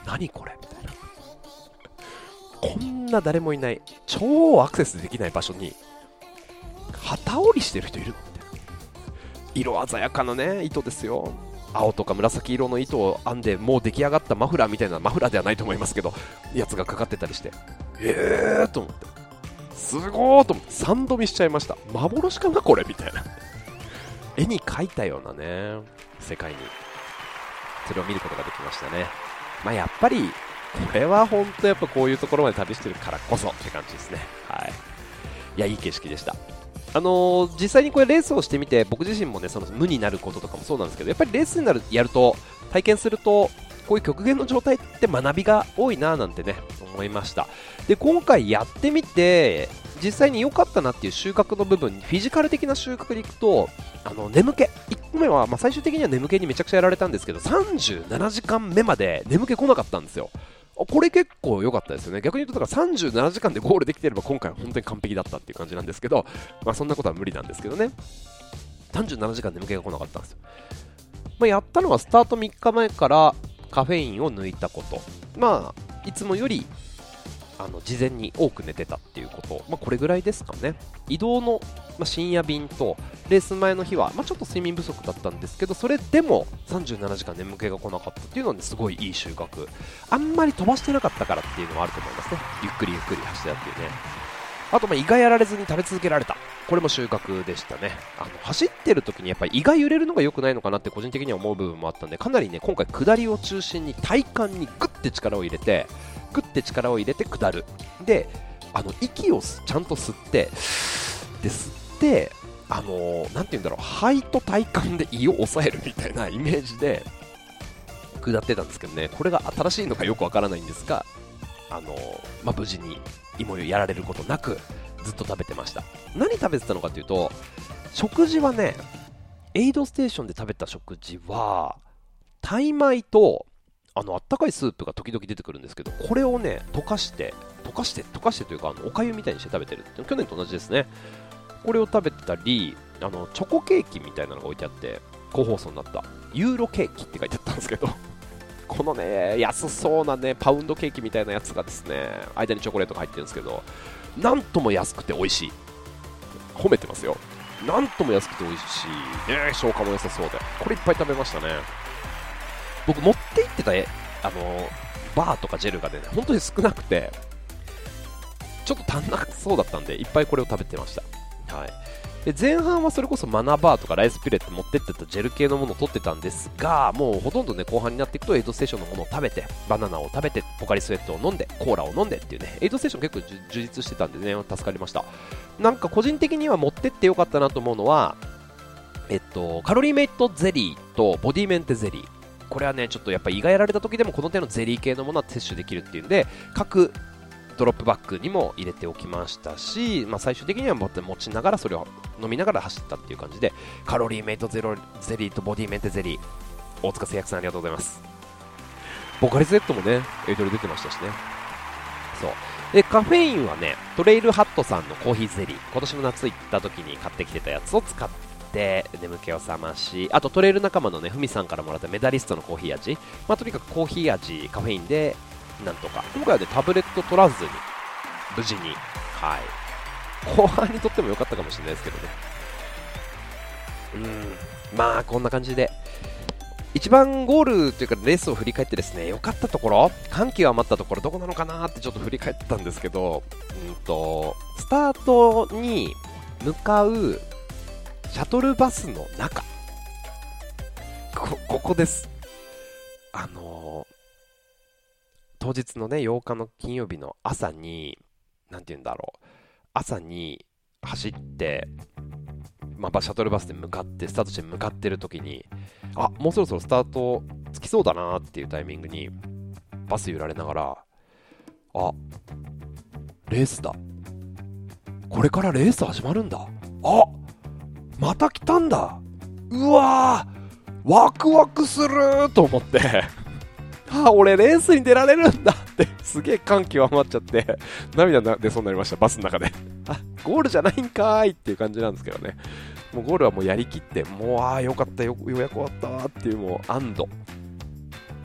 何これ？みたいな。こんな誰もいない超アクセスできない場所に旗織りしてる人いるの？みたいな。色鮮やかなね糸ですよ。青とか紫色の糸を編んでもう出来上がったマフラーみたいなマフラーではないと思いますけどやつがかかってたりしてえーと思って。すごーと思って。3度見しちゃいました。幻かなこれみたいな。絵に描いたようなね世界に。それを見ることができましたね。まあやっぱりこれは本当やっぱこういうところまで旅してるからこそって感じですね。はい。いやいい景色でした。あのー実際にこれレースをしてみて僕自身もねその無になることとかもそうなんですけどやっぱりレースになるやると体験するとこういう極限の状態って学びが多いななんてね思いました。で今回やってみて実際に良かったなっていう収穫の部分フィジカル的な収穫でいくとあの眠気。1個目は、まあ、最終的には眠気にめちゃくちゃやられたんですけど37時間目まで眠気来なかったんですよ。これ結構良かったですよね。逆に言うとだから37時間でゴールできてれば今回は本当に完璧だったっていう感じなんですけど、まあ、そんなことは無理なんですけどね。37時間眠気が来なかったんですよ、まあ、やったのはスタート3日前からカフェインを抜いたこと。まあいつもよりあの事前に多く寝てたっていうこと、まあ、これぐらいですかね。移動の、まあ、深夜便とレース前の日は、まあ、ちょっと睡眠不足だったんですけどそれでも37時間眠気が来なかったっていうのは、ね、すごいいい収穫。あんまり飛ばしてなかったからっていうのはあると思いますね。ゆっくりゆっくり走ってたっていうね。あとまあ胃がやられずに食べ続けられた。これも収穫でしたね。あの走ってる時にやっぱり胃が揺れるのが良くないのかなって個人的には思う部分もあったんでかなりね今回下りを中心に体幹にグッて力を入れてグッて力を入れて下る。であの息をちゃんと吸ってで吸ってあのーて言うんだろう肺と体幹で胃を抑えるみたいなイメージで下ってたんですけどね。これが新しいのかよくわからないんですがあのーまあ、無事に胃もやられることなくずっと食べてました。何食べてたのかというと食事はねエイドステーションで食べた食事はタイ米とあのあったかいスープが時々出てくるんですけどこれをね溶かして溶かして溶かしてというかあのおかゆみたいにして食べてるって去年と同じですね。これを食べてたりあのチョコケーキみたいなのが置いてあって個包装になった。ユーロケーキって書いてあったんですけど。このね安そうなねパウンドケーキみたいなやつがですね間にチョコレートが入ってるんですけどなんとも安くて美味しい。褒めてますよ。なんとも安くて美味しい。ね消化も良さそうで。これいっぱい食べましたね。僕持って行ってたあのバーとかジェルがね本当に少なくてちょっと足んなそうだったんでいっぱいこれを食べてました。はい。で前半はそれこそマナバーとかライスピレット持ってってたジェル系のものを取ってたんですがもうほとんどね後半になっていくとエイドステーションのものを食べてバナナを食べてポカリスエットを飲んでコーラを飲んでっていうねエイドステーション結構充実してたんでね助かりました。なんか個人的には持ってってよかったなと思うのはえっとカロリーメイトゼリーとボディメンテゼリー。これはねちょっとやっぱ胃がやられた時でもこの手のゼリー系のものは摂取できるっていうんで各ドロップバッグにも入れておきましたし、まあ、最終的には持って持ちながらそれを飲みながら走ったっていう感じでカロリーメイトゼロゼリーとボディメンテゼリー大塚製薬さんありがとうございます。ボカリスエットもねエイドで出てましたしね。そう。でカフェインはねトレイルハットさんのコーヒーゼリー。今年の夏行った時に買ってきてたやつを使って眠気を覚ましあとトレイル仲間のねふみさんからもらったメダリストのコーヒー味、まあ、とにかくコーヒー味カフェインでなんとか。今回はねタブレット取らずに無事にはい後半にとっても良かったかもしれないですけどね。うん。まあこんな感じで。一番ゴールというかレースを振り返ってですね良かったところ歓喜が余ったところどこなのかなってちょっと振り返ったんですけど、うんと、スタートに向かうシャトルバスの中。こここです。あのー、当日のね8日の金曜日の朝に何て言うんだろう。朝に走ってまあ、シャトルバスで向かってスタート地に向かってる時にあもうそろそろスタートつきそうだなっていうタイミングにバス揺られながらあレースだ。これからレース始まるんだ。あまた来たんだ。うわーワクワクすると思って。あ俺レースに出られるんだって すげえ感極まっちゃって 涙出そうになりましたバスの中で あゴールじゃないんかーいっていう感じなんですけどねもうゴールはもうやりきって、もう、ああ、よかったよ、ようやく終わったわっていう、もう、安堵。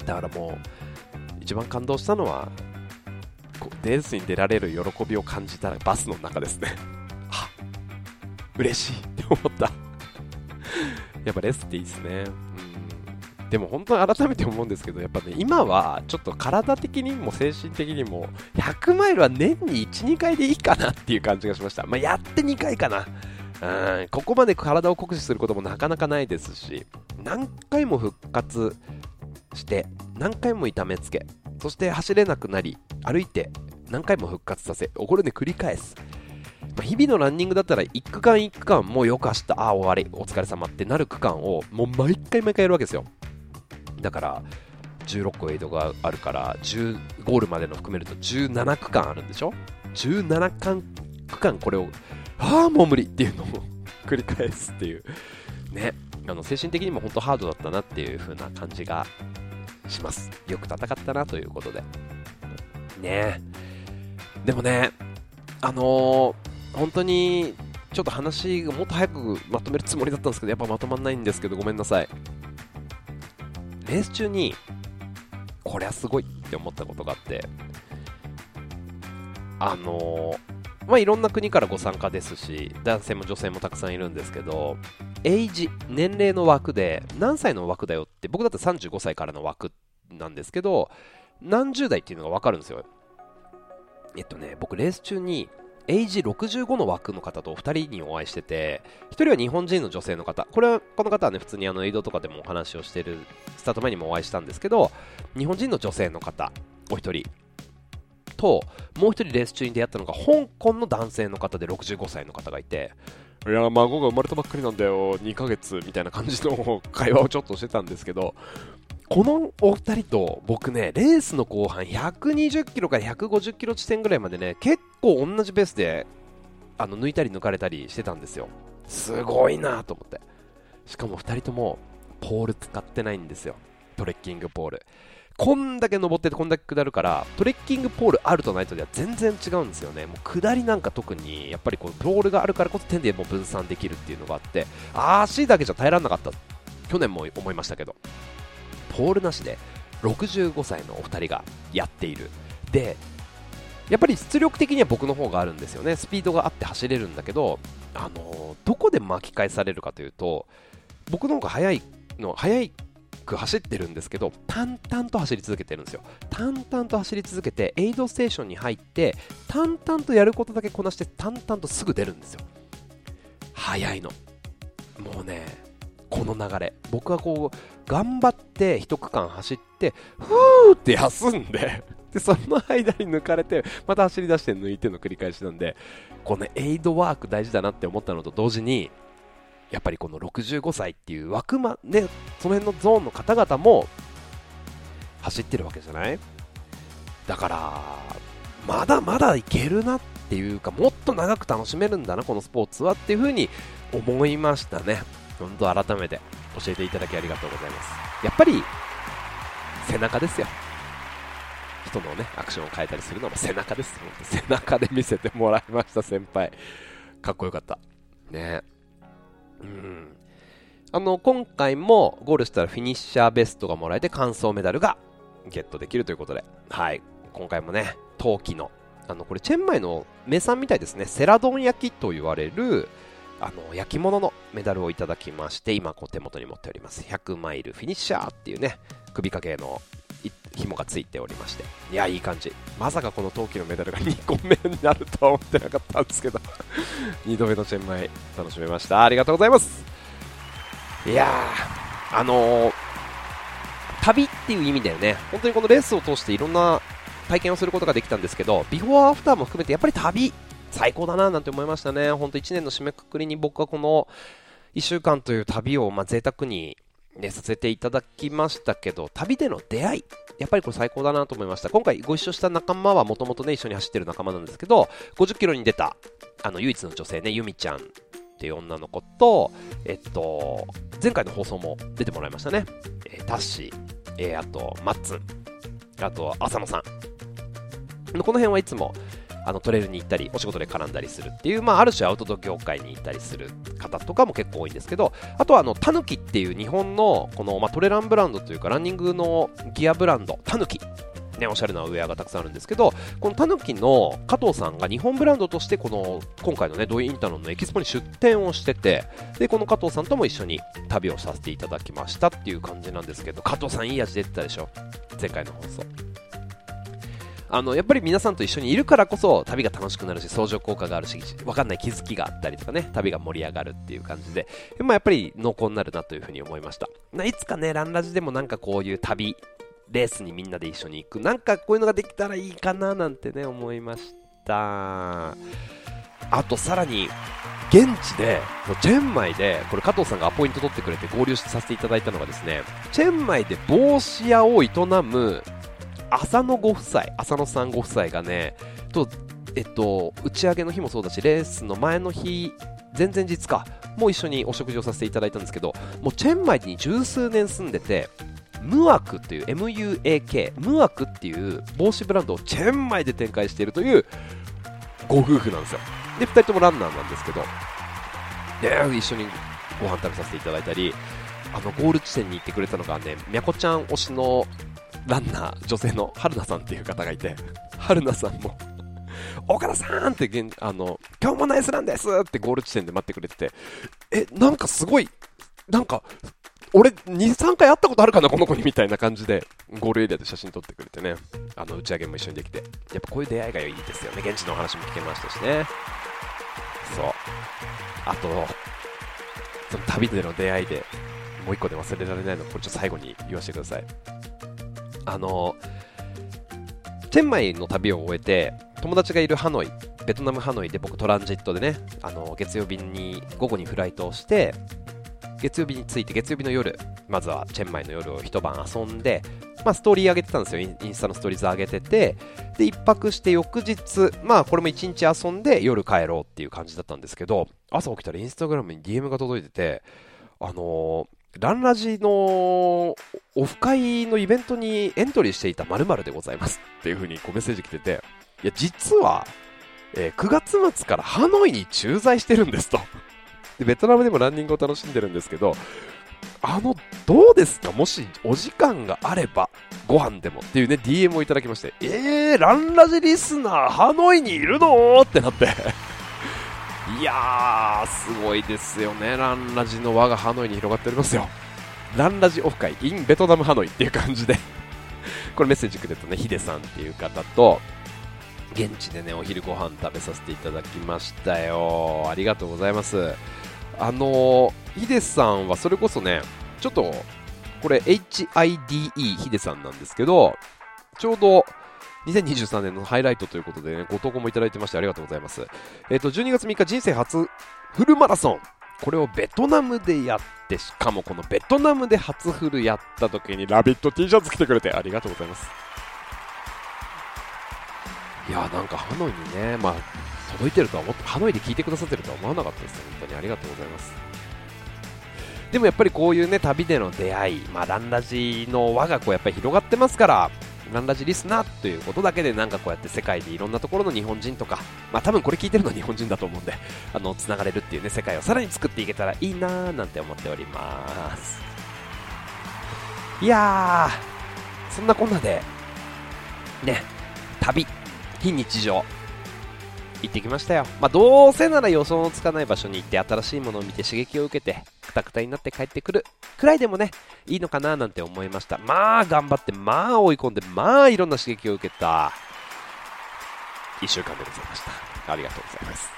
だからもう、一番感動したのは、レースに出られる喜びを感じたバスの中ですね。あ嬉しいって思った。やっぱレースっていいですね。でも本当に改めて思うんですけど、やっぱね、今はちょっと体的にも精神的にも、100マイルは年に1、2回でいいかなっていう感じがしました。まあ、やって2回かな。うんここまで体を酷使することもなかなかないですし何回も復活して何回も痛めつけそして走れなくなり歩いて何回も復活させこれで繰り返す、ま、日々のランニングだったら1区間1区間もうよかしたああ終わりお疲れ様ってなる区間をもう毎回毎回やるわけですよだから16個エイドがあるから10ゴールまでの含めると17区間あるんでしょ？17区間これをああ、もう無理っていうのを繰り返すっていう、ね、あの精神的にも本当ハードだったなっていう風な感じがします。よく戦ったなということで。ねでもね、あのー、本当にちょっと話がもっと早くまとめるつもりだったんですけど、やっぱまとまんないんですけど、ごめんなさい。レース中に、これはすごいって思ったことがあって、あのまあ、いろんな国からご参加ですし、男性も女性もたくさんいるんですけど、エイジ、年齢の枠で、何歳の枠だよって、僕だって35歳からの枠なんですけど、何十代っていうのが分かるんですよ。えっとね、僕、レース中に、エイジ65の枠の方とお二人にお会いしてて、1人は日本人の女性の方、これは、この方はね、普通にあの、エイドとかでもお話をしてる、スタート前にもお会いしたんですけど、日本人の女性の方、お一人、ともう一人レース中に出会ったのが香港の男性の方で65歳の方がいていや孫が生まれたばっかりなんだよ2ヶ月みたいな感じの会話をちょっとしてたんですけどこのお二人と僕ねレースの後半120キロから150キロ地点ぐらいまでね結構同じペースであの抜いたり抜かれたりしてたんですよ。すごいなと思って。しかも2人ともポール使ってないんですよ。トレッキングポール。こんだけ登っててこんだけ下るからトレッキングポールあるとないとでは全然違うんですよね。もう下りなんか特にやっぱりこのポールがあるからこそ手でも分散できるっていうのがあって足だけじゃ耐えられなかった。去年も思いましたけどポールなしで65歳のお二人がやっている。でやっぱり出力的には僕の方があるんですよね。スピードがあって走れるんだけどあのどこで巻き返されるかというと僕の方が速いの速いく走ってるんですけど淡々と走り続けてるんですよ。淡々と走り続けてエイドステーションに入って淡々とやることだけこなして淡々とすぐ出るんですよ。早いの。もうねこの流れ。僕はこう頑張って一区間走ってふーって休んで でその間に抜かれてまた走り出して抜いての繰り返しなんでこのエイドワーク大事だなって思ったのと同時にやっぱりこの65歳っていう枠ま、ね、その辺のゾーンの方々も走ってるわけじゃない？だから、まだまだいけるなっていうか、もっと長く楽しめるんだな、このスポーツはっていうふうに思いましたね。本当改めて教えていただきありがとうございます。やっぱり、背中ですよ。人のね、アクションを変えたりするのも背中です。背中で見せてもらいました、先輩。かっこよかった。ねうん。あの今回もゴールしたらフィニッシャーベストがもらえて完走メダルがゲットできるということで、はい、今回もね、陶器の、あのこれチェンマイの名産みたいですね、セラドン焼きと言われるあの焼き物のメダルをいただきまして、今こう手元に持っております、100マイルフィニッシャーっていうね、首掛けの紐がついておりまして。いやいい感じ。まさかこの冬季のメダルが 2個目になるとは思ってなかったんですけど。2度目のチェンマイ楽しめました。ありがとうございます。いやーあのー、旅っていう意味だよね。本当にこのレースを通していろんな体験をすることができたんですけどビフォーアフターも含めてやっぱり旅最高だななんて思いましたね。本当1年の締めくくりに僕はこの1週間という旅をまあ贅沢にね、させていただきましたけど、旅での出会い、やっぱりこれ最高だなと思いました。今回ご一緒した仲間はもともとね、一緒に走ってる仲間なんですけど、50キロに出た、あの、唯一の女性ね、ゆみちゃんっていう女の子と、えっと、前回の放送も出てもらいましたね。えー、タッシー、えー、あと、マッツン、あと、浅野さん。この辺はいつも、あのトレイルに行ったりお仕事で絡んだりするっていう、まあ、ある種アウトドア業界に行ったりする方とかも結構多いんですけどあとはあのタヌキっていう日本のこの、まあ、トレランブランドというかランニングのギアブランドタヌキね、おしゃれなウェアがたくさんあるんですけど、このタヌキの加藤さんが日本ブランドとしてこの今回のね、ドイインタノンのエキスポに出店をしてて、で、この加藤さんとも一緒に旅をさせていただきましたっていう感じなんですけど、加藤さんいい味出てたでしょ？前回の放送。あのやっぱり皆さんと一緒にいるからこそ旅が楽しくなるし相乗効果があるし分かんない気づきがあったりとかね旅が盛り上がるっていう感じで、まあ、やっぱり濃厚になるなというふうに思いました。いつかねランラジでもなんかこういう旅レースにみんなで一緒に行くなんかこういうのができたらいいかななんてね思いました。あとさらに現地でチェンマイでこれ加藤さんがアポイント取ってくれて合流させていただいたのがですねチェンマイで帽子屋を営む浅野ご夫妻、浅野さんご夫妻がね、と、えっと、打ち上げの日もそうだし、レースの前の日、前々日か、もう一緒にお食事をさせていただいたんですけど、もうチェンマイに十数年住んでて、ムアクっていう MUAK、ムアクっていう帽子ブランドをチェンマイで展開しているというご夫婦なんですよ。で、2人ともランナーなんですけど、で、一緒にご飯食べさせていただいたり、あのゴール地点に行ってくれたのがね、みゃこちゃん推しのランナー、女性の春菜さんっていう方がいて、春菜さんも岡田さんってあの、今日もナイスランですってゴール地点で待ってくれてて、え、なんかすごい、なんか、俺、2、3回会ったことあるかな、この子にみたいな感じで、ゴールエリアで写真撮ってくれてね、あの打ち上げも一緒にできて、やっぱこういう出会いがいいですよね、現地のお話も聞けましたしね。そう。あと、その旅での出会いでもう一個で忘れられないの、これちょっと最後に言わせてください。あの、チェンマイの旅を終えて、友達がいるハノイ、ベトナムハノイで僕トランジットでね、あの、月曜日に、午後にフライトをして、月曜日に着いて、月曜日の夜、まずはチェンマイの夜を一晩遊んで、まあ、ストーリー上げてたんですよ。インスタのストーリーズ上げてて、で、一泊して翌日、まあ、これも一日遊んで夜帰ろうっていう感じだったんですけど、朝起きたらインスタグラムに DM が届いてて、あのー、ランラジのオフ会のイベントにエントリーしていた〇〇でございますっていう風にこうメッセージ来てて、いや、実は、えー、9月末からハノイに駐在してるんですと。で、ベトナムでもランニングを楽しんでるんですけど、あの、どうですか？もしお時間があれば、ご飯でもっていうね、DM をいただきまして、えー、ランラジリスナー、ハノイにいるの？ってなって。いやー、すごいですよね。ランラジの輪がハノイに広がっておりますよ。ランラジオフ会 in ベトナムハノイっていう感じで これメッセージくれたね、ヒデさんっていう方と、現地でね、お昼ご飯食べさせていただきましたよ。ありがとうございます。あのヒデさんはそれこそね、ちょっと、これ HIDE ヒデさんなんですけど、ちょうど2023年のハイライトということでね、ご投稿もいただいてましてありがとうございます。えっ、ー、と、12月3日人生初フルマラソン。これをベトナムでやって、しかもこのベトナムで初フルやった時にラビット T シャツ着てくれてありがとうございます。いやなんかハノイにね、まあ、届いてるとは思って、ハノイで聞いてくださってるとは思わなかったです。本当にありがとうございます。でもやっぱりこういうね、旅での出会い、まあ、ランラジの輪がこうやっぱり広がってますから、ランラジリスナーということだけでなんかこうやって世界でいろんなところの日本人とか、まあ多分これ聞いてるのは日本人だと思うんで、あの、繋がれるっていうね、世界をさらに作っていけたらいいなーなんて思っております。いやー、そんなこんなで、ね、旅、非日常、行ってきましたよ。まあどうせなら予想のつかない場所に行って新しいものを見て刺激を受けて、くたくたになって帰ってくるくらいでもね、いいのかななんて思いました。まあ、頑張って、まあ、追い込んで、まあ、いろんな刺激を受けた、1週間でございました。ありがとうございます。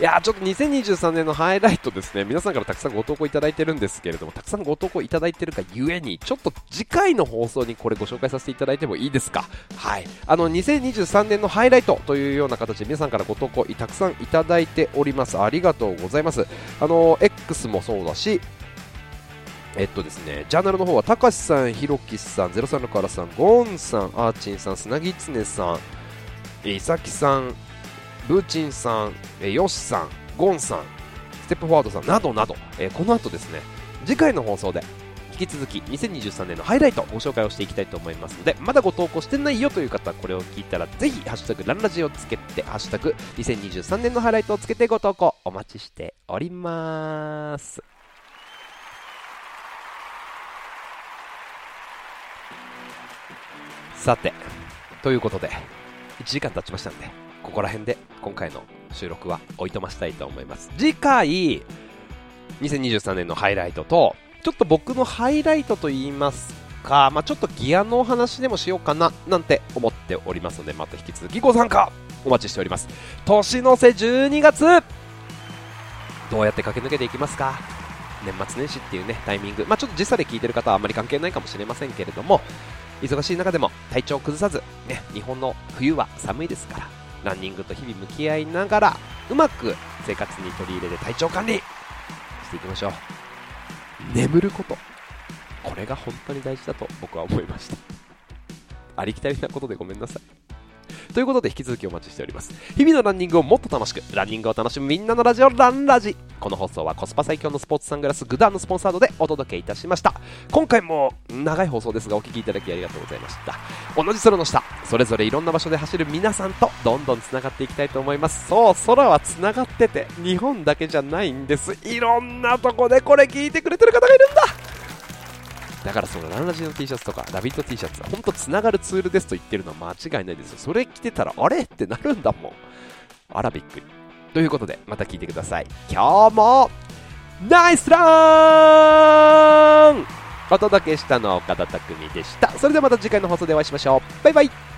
いやちょっと2023年のハイライトですね、皆さんからたくさんご投稿いただいてるんですけれども、たくさんご投稿いただいてるがゆえに、ちょっと次回の放送にこれご紹介させていただいてもいいですか？はい。あの、2023年のハイライトというような形で皆さんからご投稿たくさんいただいております。ありがとうございます。あの、X もそうだし、えっとですね、ジャーナルの方は、たかしさん、ひろきさん、03のからさん、ゴーンさん、あーちんさん、砂ぎつねさん、いさきさん、ブーチンさん、えーよしさん、ゴンさん、ステップフォワードさんなどなど、えーこの後ですね、次回の放送で、引き続き2023年のハイライトご紹介をしていきたいと思いますので、まだご投稿してないよという方これを聞いたら、ぜひ、ハッシュタグランラジをつけて、ハッシュタグ2023年のハイライトをつけてご投稿お待ちしております。さて、ということで、1時間経ちましたんで、ここら辺で今回の収録はおいとましたいと思います。次回、2023年のハイライトと、ちょっと僕のハイライトと言いますか、まあ、ちょっとギアのお話でもしようかななんて思っておりますので、また引き続きご参加お待ちしております。年の瀬12月どうやって駆け抜けていきますか？年末年始っていうね、タイミング。まあ、ちょっと時差で聞いてる方はあまり関係ないかもしれませんけれども、忙しい中でも体調を崩さず、ね、日本の冬は寒いですから、ランニングと日々向き合いながら、うまく生活に取り入れて体調管理していきましょう。眠ること。これが本当に大事だと僕は思いました。ありきたりなことでごめんなさい。ということで引き続きお待ちしております。日々のランニングをもっと楽しく、ランニングを楽しむみんなのラジオランラジ。この放送はコスパ最強のスポーツサングラスグダンのスポンサードでお届けいたしました。今回も長い放送ですがお聞きいただきありがとうございました。同じ空の下、それぞれいろんな場所で走る皆さんとどんどんつながっていきたいと思います。そう、空はつながってて、日本だけじゃないんです。いろんなとこでこれ聞いてくれてる方がいるんだだからそのランラジの T シャツとかラビット T シャツは本当つながるツールですと言ってるのは間違いないですよ。それ着てたらあれってなるんだもん。あらびっくり。ということでまた聞いてください。今日もナイスランお届けしたのは岡田匠でした。それではまた次回の放送でお会いしましょう。バイバイ